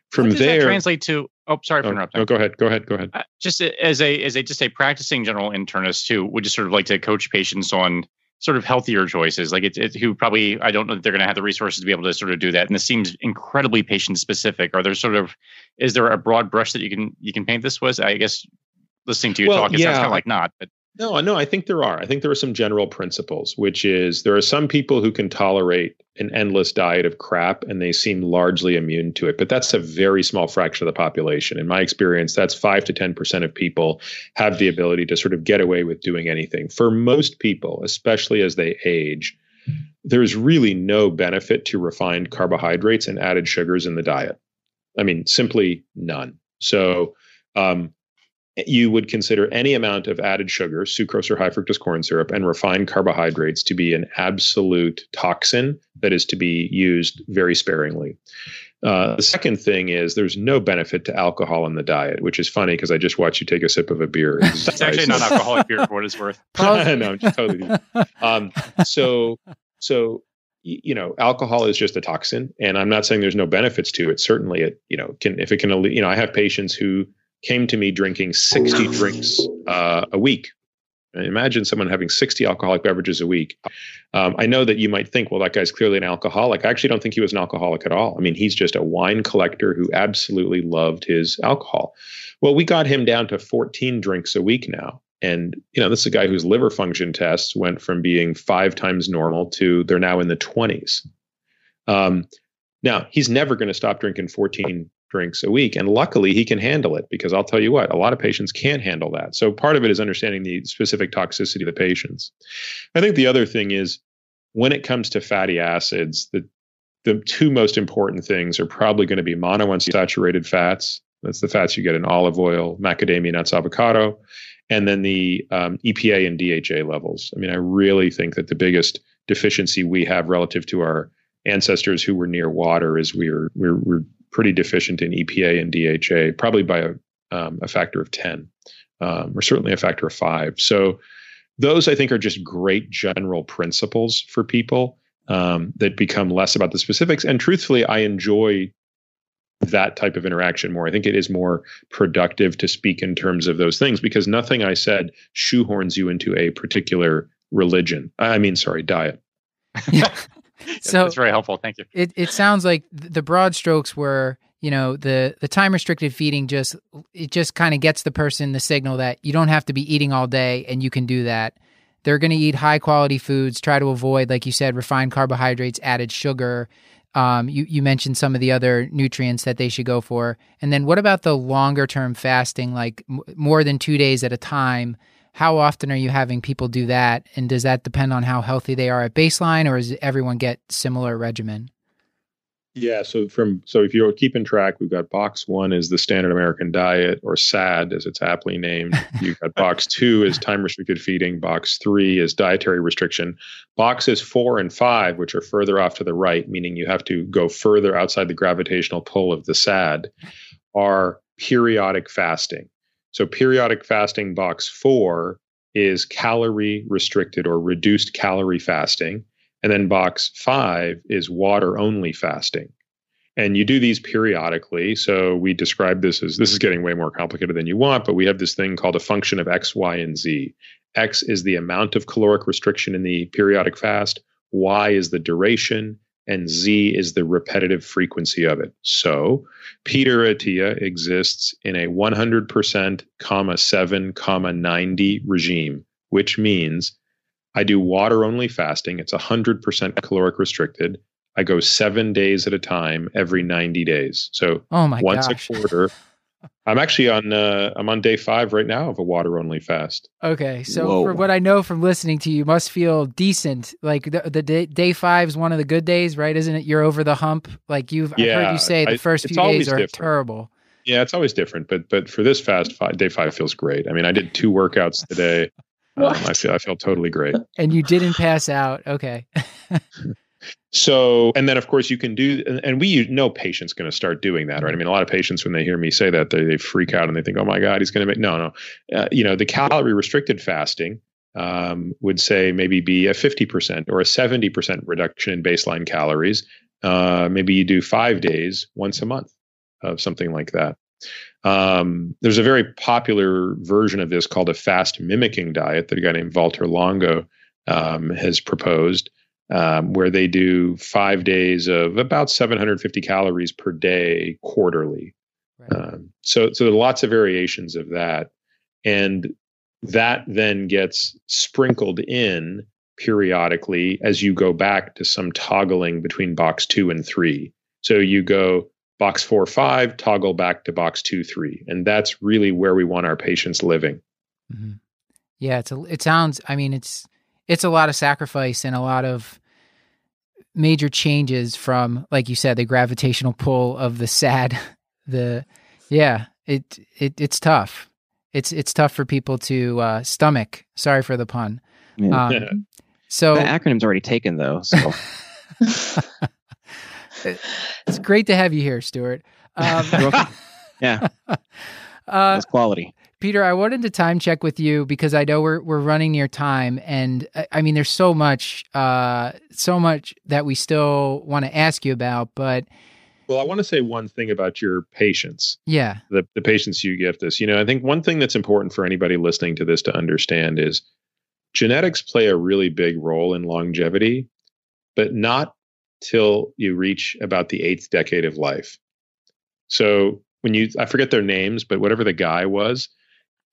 From What does that there, translate to. Oh, sorry for oh, interrupting. no, go ahead. Go ahead. Go ahead. Uh, just as a as a just a practicing general internist who would just sort of like to coach patients on sort of healthier choices like it's it, who probably i don't know that they're going to have the resources to be able to sort of do that and this seems incredibly patient specific are there sort of is there a broad brush that you can you can paint this with i guess listening to you Well, talk it yeah, sounds kind of like not but No, no, I think there are. I think there are some general principles, which is there are some people who can tolerate an endless diet of crap and they seem largely immune to it. But that's a very small fraction of the population. In my experience, that's five to 10% of people have the ability to sort of get away with doing anything. For most people, especially as they age, there's really no benefit to refined carbohydrates and added sugars in the diet. I mean, simply none. So, um, you would consider any amount of added sugar, sucrose or high fructose corn syrup, and refined carbohydrates to be an absolute toxin that is to be used very sparingly. Uh, the second thing is there's no benefit to alcohol in the diet, which is funny because I just watched you take a sip of a beer. (laughs) it's actually non alcoholic beer for what it's worth (laughs) no, I'm just totally. Um, so, so you know, alcohol is just a toxin, and I'm not saying there's no benefits to it. Certainly, it you know can if it can you know I have patients who came to me drinking 60 drinks uh, a week. Imagine someone having 60 alcoholic beverages a week. Um, I know that you might think, well, that guy's clearly an alcoholic. I actually don't think he was an alcoholic at all. I mean, he's just a wine collector who absolutely loved his alcohol. Well, we got him down to 14 drinks a week now. And, you know, this is a guy whose liver function tests went from being five times normal to they're now in the 20s. Um, now, he's never going to stop drinking 14 drinks a week. And luckily, he can handle it because I'll tell you what, a lot of patients can't handle that. So part of it is understanding the specific toxicity of the patients. I think the other thing is when it comes to fatty acids, the the two most important things are probably going to be monounsaturated fats. That's the fats you get in olive oil, macadamia nuts, avocado, and then the um, EPA and DHA levels. I mean, I really think that the biggest deficiency we have relative to our ancestors who were near water is we're we're, we're pretty deficient in EPA and DHA, probably by a, um, a factor of 10, um, or certainly a factor of five. So, those I think are just great general principles for people um, that become less about the specifics. And truthfully, I enjoy that type of interaction more. I think it is more productive to speak in terms of those things because nothing I said shoehorns you into a particular religion. I mean, sorry, diet. (laughs) (laughs) So it's very helpful. Thank you. It it sounds like the broad strokes were, you know, the the time restricted feeding just it just kind of gets the person the signal that you don't have to be eating all day and you can do that. They're going to eat high quality foods, try to avoid like you said refined carbohydrates, added sugar. Um, you you mentioned some of the other nutrients that they should go for. And then what about the longer term fasting like m- more than 2 days at a time? How often are you having people do that? And does that depend on how healthy they are at baseline or does everyone get similar regimen? Yeah so from so if you're keeping track we've got box one is the standard american diet or sad as it's aptly named. (laughs) You've got box two is time restricted feeding. Box three is dietary restriction. Boxes four and five which are further off to the right meaning you have to go further outside the gravitational pull of the sad are periodic fasting so periodic fasting box four is calorie restricted or reduced calorie fasting. And then box five is water only fasting. And you do these periodically. So we describe this as this is getting way more complicated than you want, but we have this thing called a function of X, Y, and Z. X is the amount of caloric restriction in the periodic fast, Y is the duration, and Z is the repetitive frequency of it. So Peter Attia exists in a 100%, comma 7, comma 90 regime, which means I do water only fasting. It's 100% caloric restricted. I go seven days at a time every 90 days. So oh my once gosh. a quarter. (laughs) I'm actually on uh, I'm on day five right now of a water only fast. Okay, so Whoa. from what I know from listening to you, you must feel decent. Like the, the day, day five is one of the good days, right? Isn't it? You're over the hump. Like you've I've heard you say the first it's few days are different. terrible. Yeah, it's always different, but but for this fast, five, day five feels great. I mean, I did two workouts today. (laughs) Um, I feel I feel totally great. And you didn't pass out. Okay. (laughs) So, and then of course you can do, and, we know patients going to start doing that, right? I mean, a lot of patients when they hear me say that, they, they freak out and they think, "Oh my God, he's going to make." No, no, uh, you know, the calorie restricted fasting um, would say maybe be a fifty percent or a seventy percent reduction in baseline calories. Uh, maybe you do five days once a month of something like that. Um, there's a very popular version of this called a fast mimicking diet that a guy named Walter Longo um, has proposed um, where they do five days of about 750 calories per day quarterly. Right. Um, so, so there are lots of variations of that, and that then gets sprinkled in periodically as you go back to some toggling between box two and three. So you go box four, five, toggle back to box two, three, and that's really where we want our patients living. Mhm. Yeah, it's a, it sounds. I mean, it's it's a lot of sacrifice and a lot of major changes from, like you said, the gravitational pull of the sad. (laughs) The yeah, it it it's tough. It's it's tough for people to uh, stomach. Sorry for the pun. Yeah. Um, (laughs) so the acronym's already taken though. So (laughs) it's great to have you here, Stuart. Um, Yeah. uh, that's quality. Peter, I wanted to time check with you because I know we're we're running near time, and I, I mean, there's so much, uh, so much that we still want to ask you about. But Well, I want to say one thing about your patients, yeah, the, the patients you give this. You know, I think one thing that's important for anybody listening to this to understand is genetics play a really big role in longevity, but not till you reach about the eighth decade of life. So when you, I forget their names, but whatever the guy was,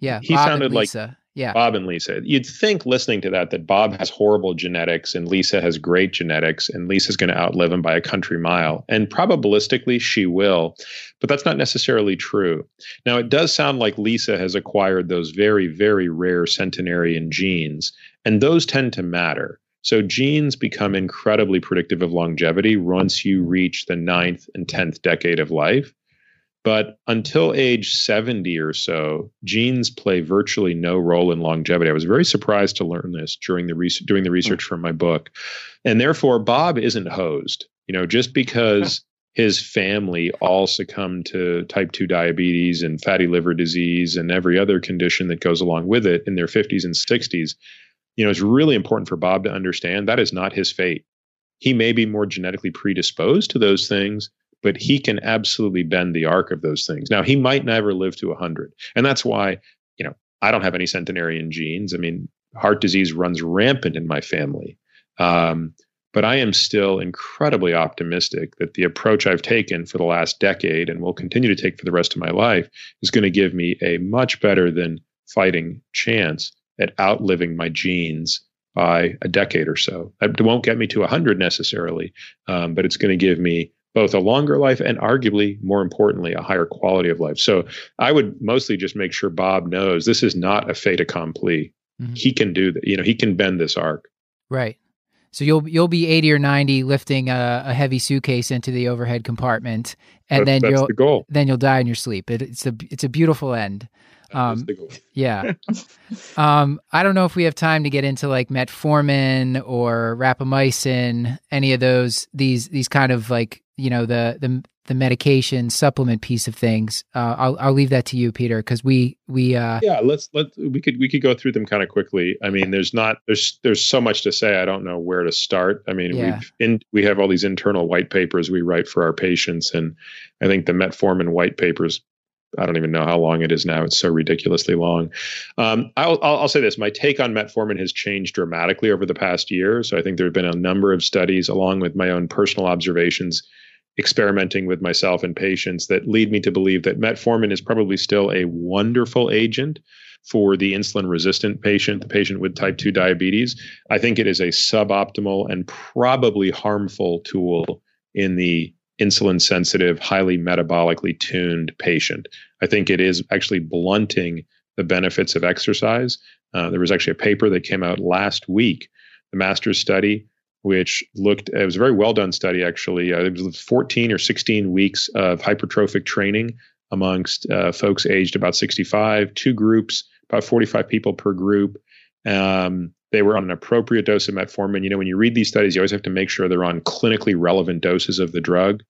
yeah, He Bob sounded like- Lisa. yeah, Bob and Lisa. You'd think listening to that that Bob has horrible genetics and Lisa has great genetics and Lisa's going to outlive him by a country mile. And probabilistically she will, but that's not necessarily true. Now it does sound like Lisa has acquired those very very rare centenarian genes and those tend to matter. So genes become incredibly predictive of longevity once you reach the ninth and 10th decade of life. But until age 70 or so, genes play virtually no role in longevity. I was very surprised to learn this during the re- doing the research hmm. for my book. And therefore, Bob isn't hosed. You know, just because (laughs) his family all succumbed to type 2 diabetes and fatty liver disease and every other condition that goes along with it in their 50s and 60s, you know, it's really important for Bob to understand that is not his fate. He may be more genetically predisposed to those things, but he can absolutely bend the arc of those things. Now, he might never live to 100. And that's why, you know, I don't have any centenarian genes. I mean, heart disease runs rampant in my family. Um, but I am still incredibly optimistic that the approach I've taken for the last decade and will continue to take for the rest of my life is going to give me a much better than fighting chance at outliving my genes by a decade or so. It won't get me to 100 necessarily, um, but it's going to give me both a longer life and arguably more importantly a higher quality of life so i would mostly just make sure bob knows this is not a fait accompli Mhm. he can do that you know he can bend this arc right. So you'll you'll be eighty or ninety lifting a, a heavy suitcase into the overhead compartment, and That- then that's you'll the then you'll die in your sleep. It, it's a it's a beautiful end. (laughs) Um. (laughs) Yeah. um, I don't know if we have time to get into like metformin or rapamycin, any of those these these kind of like you know the the the medication supplement piece of things. Uh, I'll I'll leave that to you, Peter, because we we uh, yeah let's let we could we could go through them kind of quickly i mean there's not there's there's so much to say i don't know where to start i mean Yeah. we've in we have all these internal white papers we write for our patients and i think the metformin white papers I don't even know how long it is now. It's so ridiculously long. Um, I'll, I'll, I'll say this: my take on metformin has changed dramatically over the past year. So I think there have been a number of studies, along with my own personal observations, experimenting with myself and patients, that lead me to believe that metformin is probably still a wonderful agent for the insulin-resistant patient, the patient with type two diabetes. I think it is a suboptimal and probably harmful tool in the insulin sensitive, highly metabolically tuned patient. I think it is actually blunting the benefits of exercise. Uh, there was actually a paper that came out last week, the MASTERS study, which looked, it was a very well done study actually. Uh, it was 14 or 16 weeks of hypertrophic training amongst uh, folks aged about 65, two groups, about 45 people per group. Um, they were on an appropriate dose of metformin. You know, when you read these studies, you always have to make sure they're on clinically relevant doses of the drug.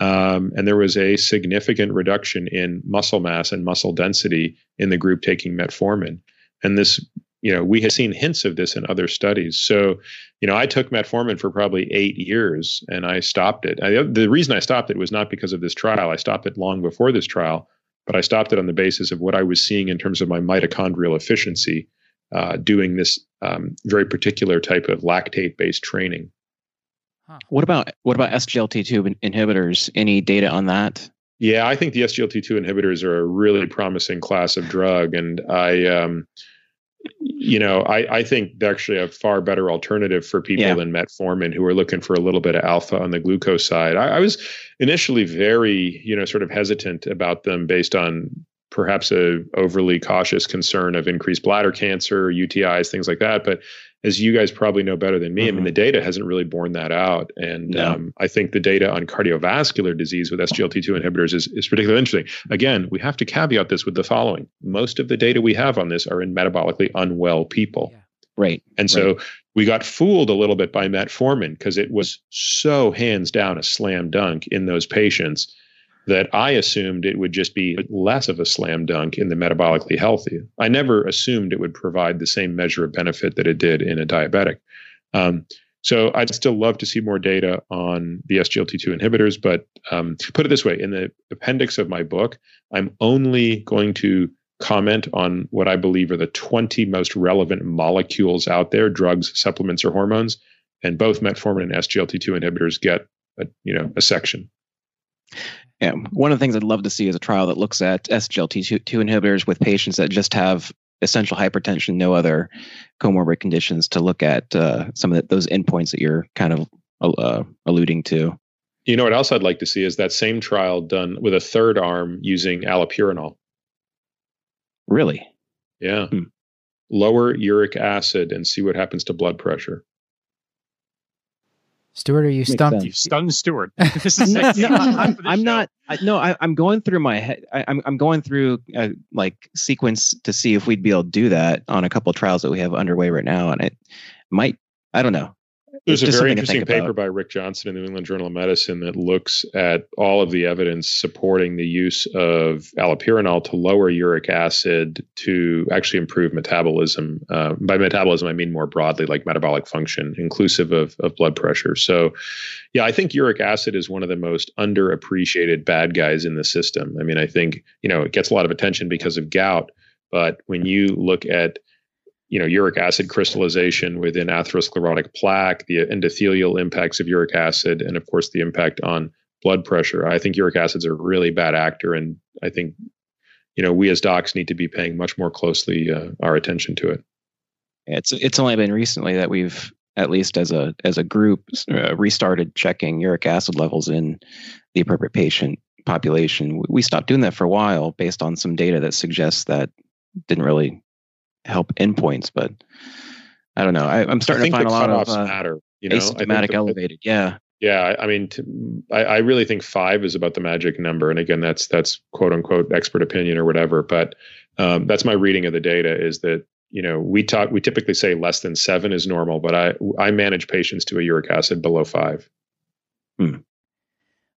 Um, and there was a significant reduction in muscle mass and muscle density in the group taking metformin. And this, you know, we had seen hints of this in other studies. So, you know, I took metformin for probably eight years and I stopped it. I, the reason I stopped it was not because of this trial. I stopped it long before this trial, but I stopped it on the basis of what I was seeing in terms of my mitochondrial efficiency uh, doing this um, very particular type of lactate based training. What about what about SGLT2 inhibitors? Any data on that? Yeah, I think the SGLT2 inhibitors are a really promising class of drug, and I, um, you know, I, I think they're actually a far better alternative for people Yeah. than metformin who are looking for a little bit of alpha on the glucose side. I, I was initially very, you know, sort of hesitant about them based on perhaps a overly cautious concern of increased bladder cancer, UTIs, things like that. But as you guys probably know better than me, I mean, Mhm. the data hasn't really borne that out. And No. um, I think the data on cardiovascular disease with SGLT2 inhibitors is, is particularly interesting. Again, we have to caveat this with the following most of the data we have on this are in metabolically unwell people. Yeah. Right. And so we got fooled a little bit by metformin because it was so hands down a slam dunk in those patients. That I assumed it would just be less of a slam dunk in the metabolically healthy. I never assumed it would provide the same measure of benefit that it did in a diabetic. Um, so I'd still love to see more data on the SGLT2 inhibitors, but um, put it this way: in the appendix of my book, I'm only going to comment on what I believe are the 20 most relevant molecules out there, drugs, supplements, or hormones, and both metformin and SGLT2 inhibitors get a, you know a section. Yeah, one of the things I'd love to see is a trial that looks at SGLT2 inhibitors with patients that just have essential hypertension, no other comorbid conditions, to look at uh, some of the, those endpoints that you're kind of uh, alluding to. You know what else I'd like to see is that same trial done with a third arm using allopurinol. Really? Yeah. Hmm. Lower uric acid and see what happens to blood pressure. Stuart, are you Makes stumped? Sense. You stunned Stuart. (laughs) This is no, no I'm, I'm not. I, no, I, am going through my head. I, am I'm, I'm going through a, uh, like sequence to see if we'd be able to do that on a couple of trials that we have underway right now, and it might. I don't know. There's a very interesting paper about. by Rick Johnson in the New England Journal of Medicine that looks at all of the evidence supporting the use of allopurinol to lower uric acid to actually improve metabolism. Uh, by metabolism, I mean more broadly like metabolic function, inclusive of, of blood pressure. So, yeah, I think uric acid is one of the most underappreciated bad guys in the system. I mean, I think, you know, it gets a lot of attention because of gout. But when you look at you know uric acid crystallization within atherosclerotic plaque, the endothelial impacts of uric acid, and of course the impact on blood pressure. I think uric acid's a really bad actor, and I think you know we as docs need to be paying much more closely uh, our attention to it. It's it's only been recently that we've at least as a as a group uh, restarted checking uric acid levels in the appropriate patient population. We stopped doing that for a while based on some data that suggests that didn't really help endpoints, but I don't know. I, am starting to find a lot of uh, matter. You know, asymptomatic elevated. Yeah. Yeah, I mean, to, I, I, really think five is about the magic number, and again, that's that's quote unquote expert opinion or whatever. But um, that's my reading of the data is that you know we talk we typically say less than seven is normal, but I I manage patients to a uric acid below five. Hmm.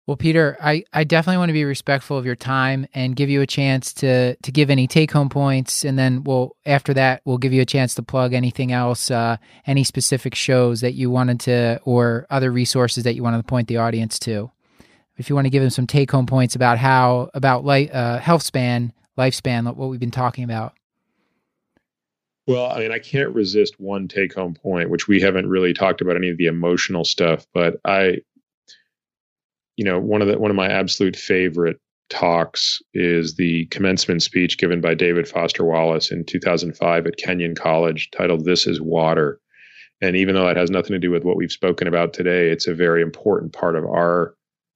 Well, Peter, I, I definitely want to be respectful of your time and give you a chance to to give any take home points, and then we'll after that we'll give you a chance to plug anything else, uh, any specific shows that you wanted to, or other resources that you wanted to point the audience to. If you want to give them some take home points about how about life, uh, health span, lifespan, what we've been talking about. Well, I mean, I can't resist one take home point, which we haven't really talked about any of the emotional stuff, but I you know, one of the one of my absolute favorite talks is the commencement speech given by David Foster Wallace in 2005 at Kenyon College titled This is Water. And even though that has nothing to do with what we've spoken about today, it's a very important part of our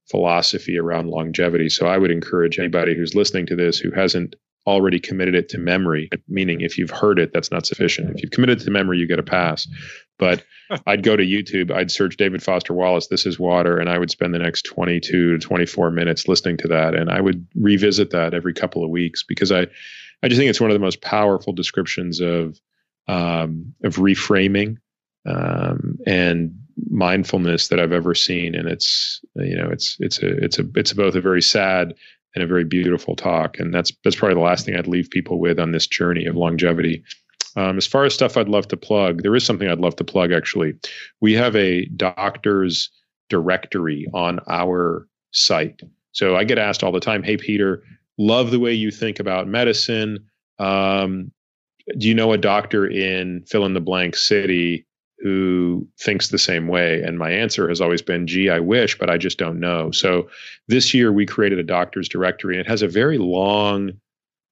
philosophy around longevity. So I would encourage anybody who's listening to this who hasn't already committed it to memory, meaning if you've heard it, that's not sufficient. If you've committed to memory, you get a pass. But (laughs) I'd go to YouTube, I'd search David Foster Wallace, This is Water, and I would spend the next 22 to 24 minutes listening to that. And I would revisit that every couple of weeks because I, I just think it's one of the most powerful descriptions of, um, of reframing um, and mindfulness that I've ever seen. And it's, you know, it's, it's a, it's a, it's both a very sad and a very beautiful talk. And that's, that's probably the last thing I'd leave people with on this journey of longevity um, as far as stuff I'd love to plug, there is something I'd love to plug actually. We have a doctor's directory on our site. So I get asked all the time, Hey, Peter, love the way you think about medicine. Um, do you know a doctor in fill in the blank city who thinks the same way? And my answer has always been, gee, I wish, but I just don't know. So this year we created a doctor's directory and it has a very long,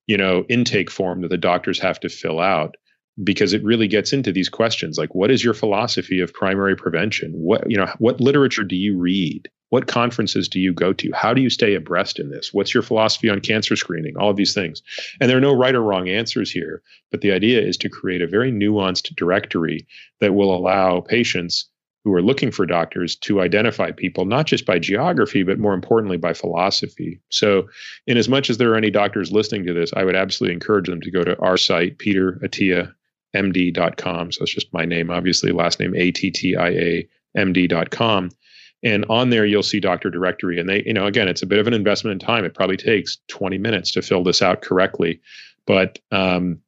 you know, intake form that the doctors have to fill out because it really gets into these questions like what is your philosophy of primary prevention? What you know what literature do you read? What conferences do you go to? How do you stay abreast in this? What's your philosophy on cancer screening? All of these things. And there are no right or wrong answers here but the idea is to create a very nuanced directory that will allow patients who are looking for doctors to identify people not just by geography but more importantly by philosophy. So in as much as there are any doctors listening to this i would absolutely encourage them to go to our site peter attia md.com. So it's just my name, obviously, last name A T T I A M D.com. And on there, you'll see Doctor Directory. And they, you know, again, it's a bit of an investment in time. It probably takes 20 minutes to fill this out correctly. But um,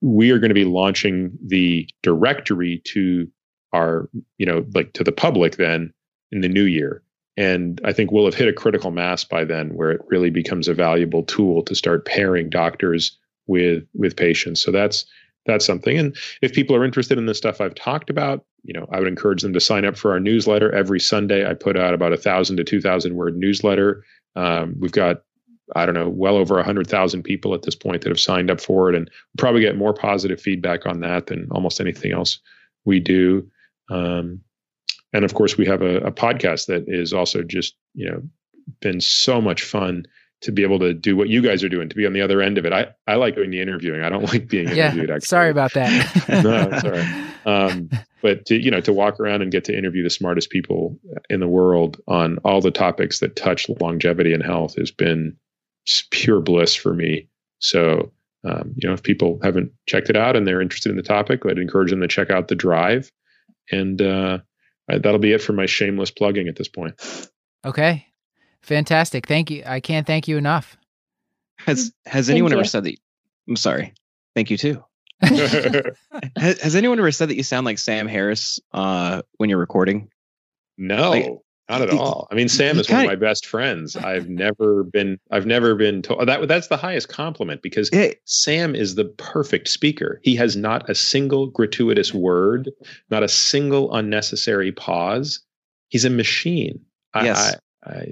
we are going to be launching the directory to our, you know, like to the public then in the new year. And I think we'll have hit a critical mass by then where it really becomes a valuable tool to start pairing doctors with with patients. So that's that's something. And if people are interested in the stuff I've talked about, you know, I would encourage them to sign up for our newsletter. Every Sunday, I put out about a thousand to two thousand word newsletter. Um, we've got I don't know, well over a 100,000 people at this point that have signed up for it. And probably get more positive feedback on that than almost anything else we do. Um, and of course, we have a, a, podcast that is also just, you know, been so much fun to be able to do what you guys are doing, to be on the other end of it. I, I like doing the interviewing. I don't like being interviewed. Yeah, actually. sorry about that. (laughs) no, sorry. (laughs) Um, but to, you know, to walk around and get to interview the smartest people in the world on all the topics that touch longevity and health has been pure bliss for me. So, um, you know, if people haven't checked it out and they're interested in the topic, I'd encourage them to check out the drive. And uh, that'll be it for my shameless plugging at this point. Okay. Fantastic. Thank you. I can't thank you enough. Has has anyone ever said that? I'm sorry. Thank you too. (laughs) has, has, anyone ever said that you sound like Sam Harris uh, when you're recording? No. Like, not at all. I mean, Sam is one of my best friends. I've never been. I've never been told that. That's the highest compliment because Sam is the perfect speaker. He has not a single gratuitous word, not a single unnecessary pause. He's a machine. Yes, I, I, I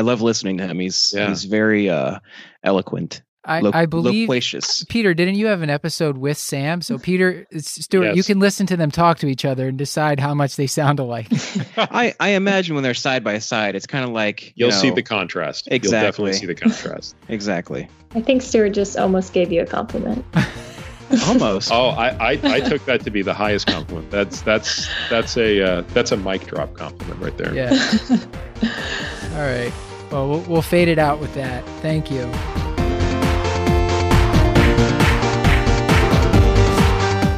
love listening to him. He's yeah. he's very uh, eloquent. I, lo- I believe loquacious. Peter, didn't you have an episode with Sam? So Peter, Stuart, yes. you can listen to them talk to each other and decide how much they sound alike. (laughs) I, I imagine when they're side by side, it's kind of like you you'll know, see the contrast. Exactly, you'll definitely see the contrast. exactly. I think Stuart just almost gave you a compliment. (laughs) almost. Oh, I, I, I took that to be the highest compliment. That's that's that's a uh, that's a mic drop compliment right there. Yeah. (laughs) All right. Well, well, we'll fade it out with that. Thank you.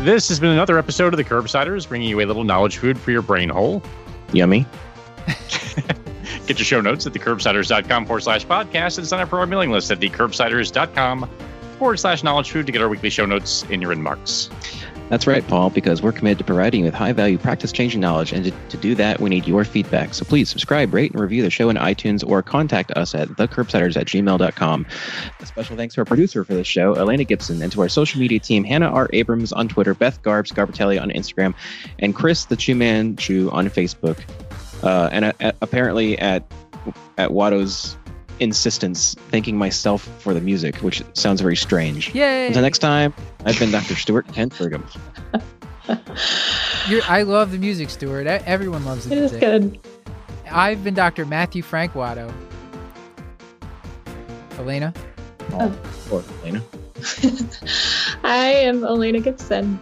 This has been another episode of the Curbsiders, bringing you a little knowledge food for your brain hole. Yummy. (laughs) Get your show notes at thecurbsiders.com forward slash podcast and sign up for our mailing list at thecurbsiders.com forward slash knowledge food to get our weekly show notes in your inbox. That's right, Paul, because we're committed to providing you with high value practice changing knowledge. And to, to, do that, we need your feedback. So please subscribe, rate, and review the show in iTunes or contact us at thecurbsiders at gmail.com. A special thanks to our producer for this show, Elena Gibson, and to our social media team, Hannah R. Abrams on Twitter, Beth Garbs, Garbatelli on Instagram, and Chris the Chew Man Chew on Facebook. Uh, and uh, apparently at at Watto's insistence thanking myself for the music, which sounds very strange. Yay! Until next time, I've been Dr. Stuart Kent Brigham. I love the music, Stuart. Everyone loves the it music. It is good. I've been Dr. Matthew Frank Watto. Elena? Oh, oh. poor Elena. (laughs) I am Elena Gibson.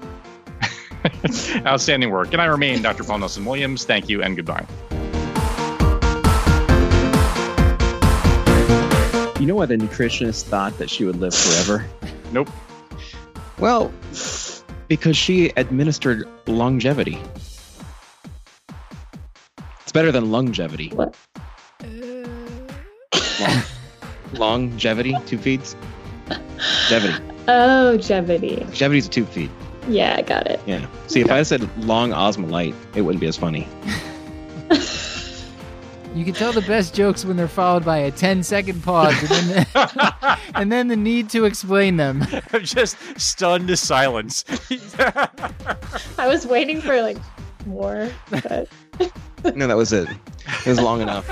(laughs) Outstanding work. And I remain Dr. Paul Nelson Williams. Thank you and goodbye. You know why the nutritionist thought that she would live forever? Nope. Well, because she administered longevity. It's better than longevity. What? Long, (laughs) longevity, tube feeds. Jevity. Oh, Jevity. Jevity's a tube feed. Yeah, I got it. Yeah. See, if I said long osmolite, it wouldn't be as funny. (laughs) You can tell the best jokes when they're followed by a 10 second pause and then the, (laughs) and then the need to explain them. I'm (laughs) just stunned to silence. I was waiting for like more, but (laughs) no, that was it. It was long enough.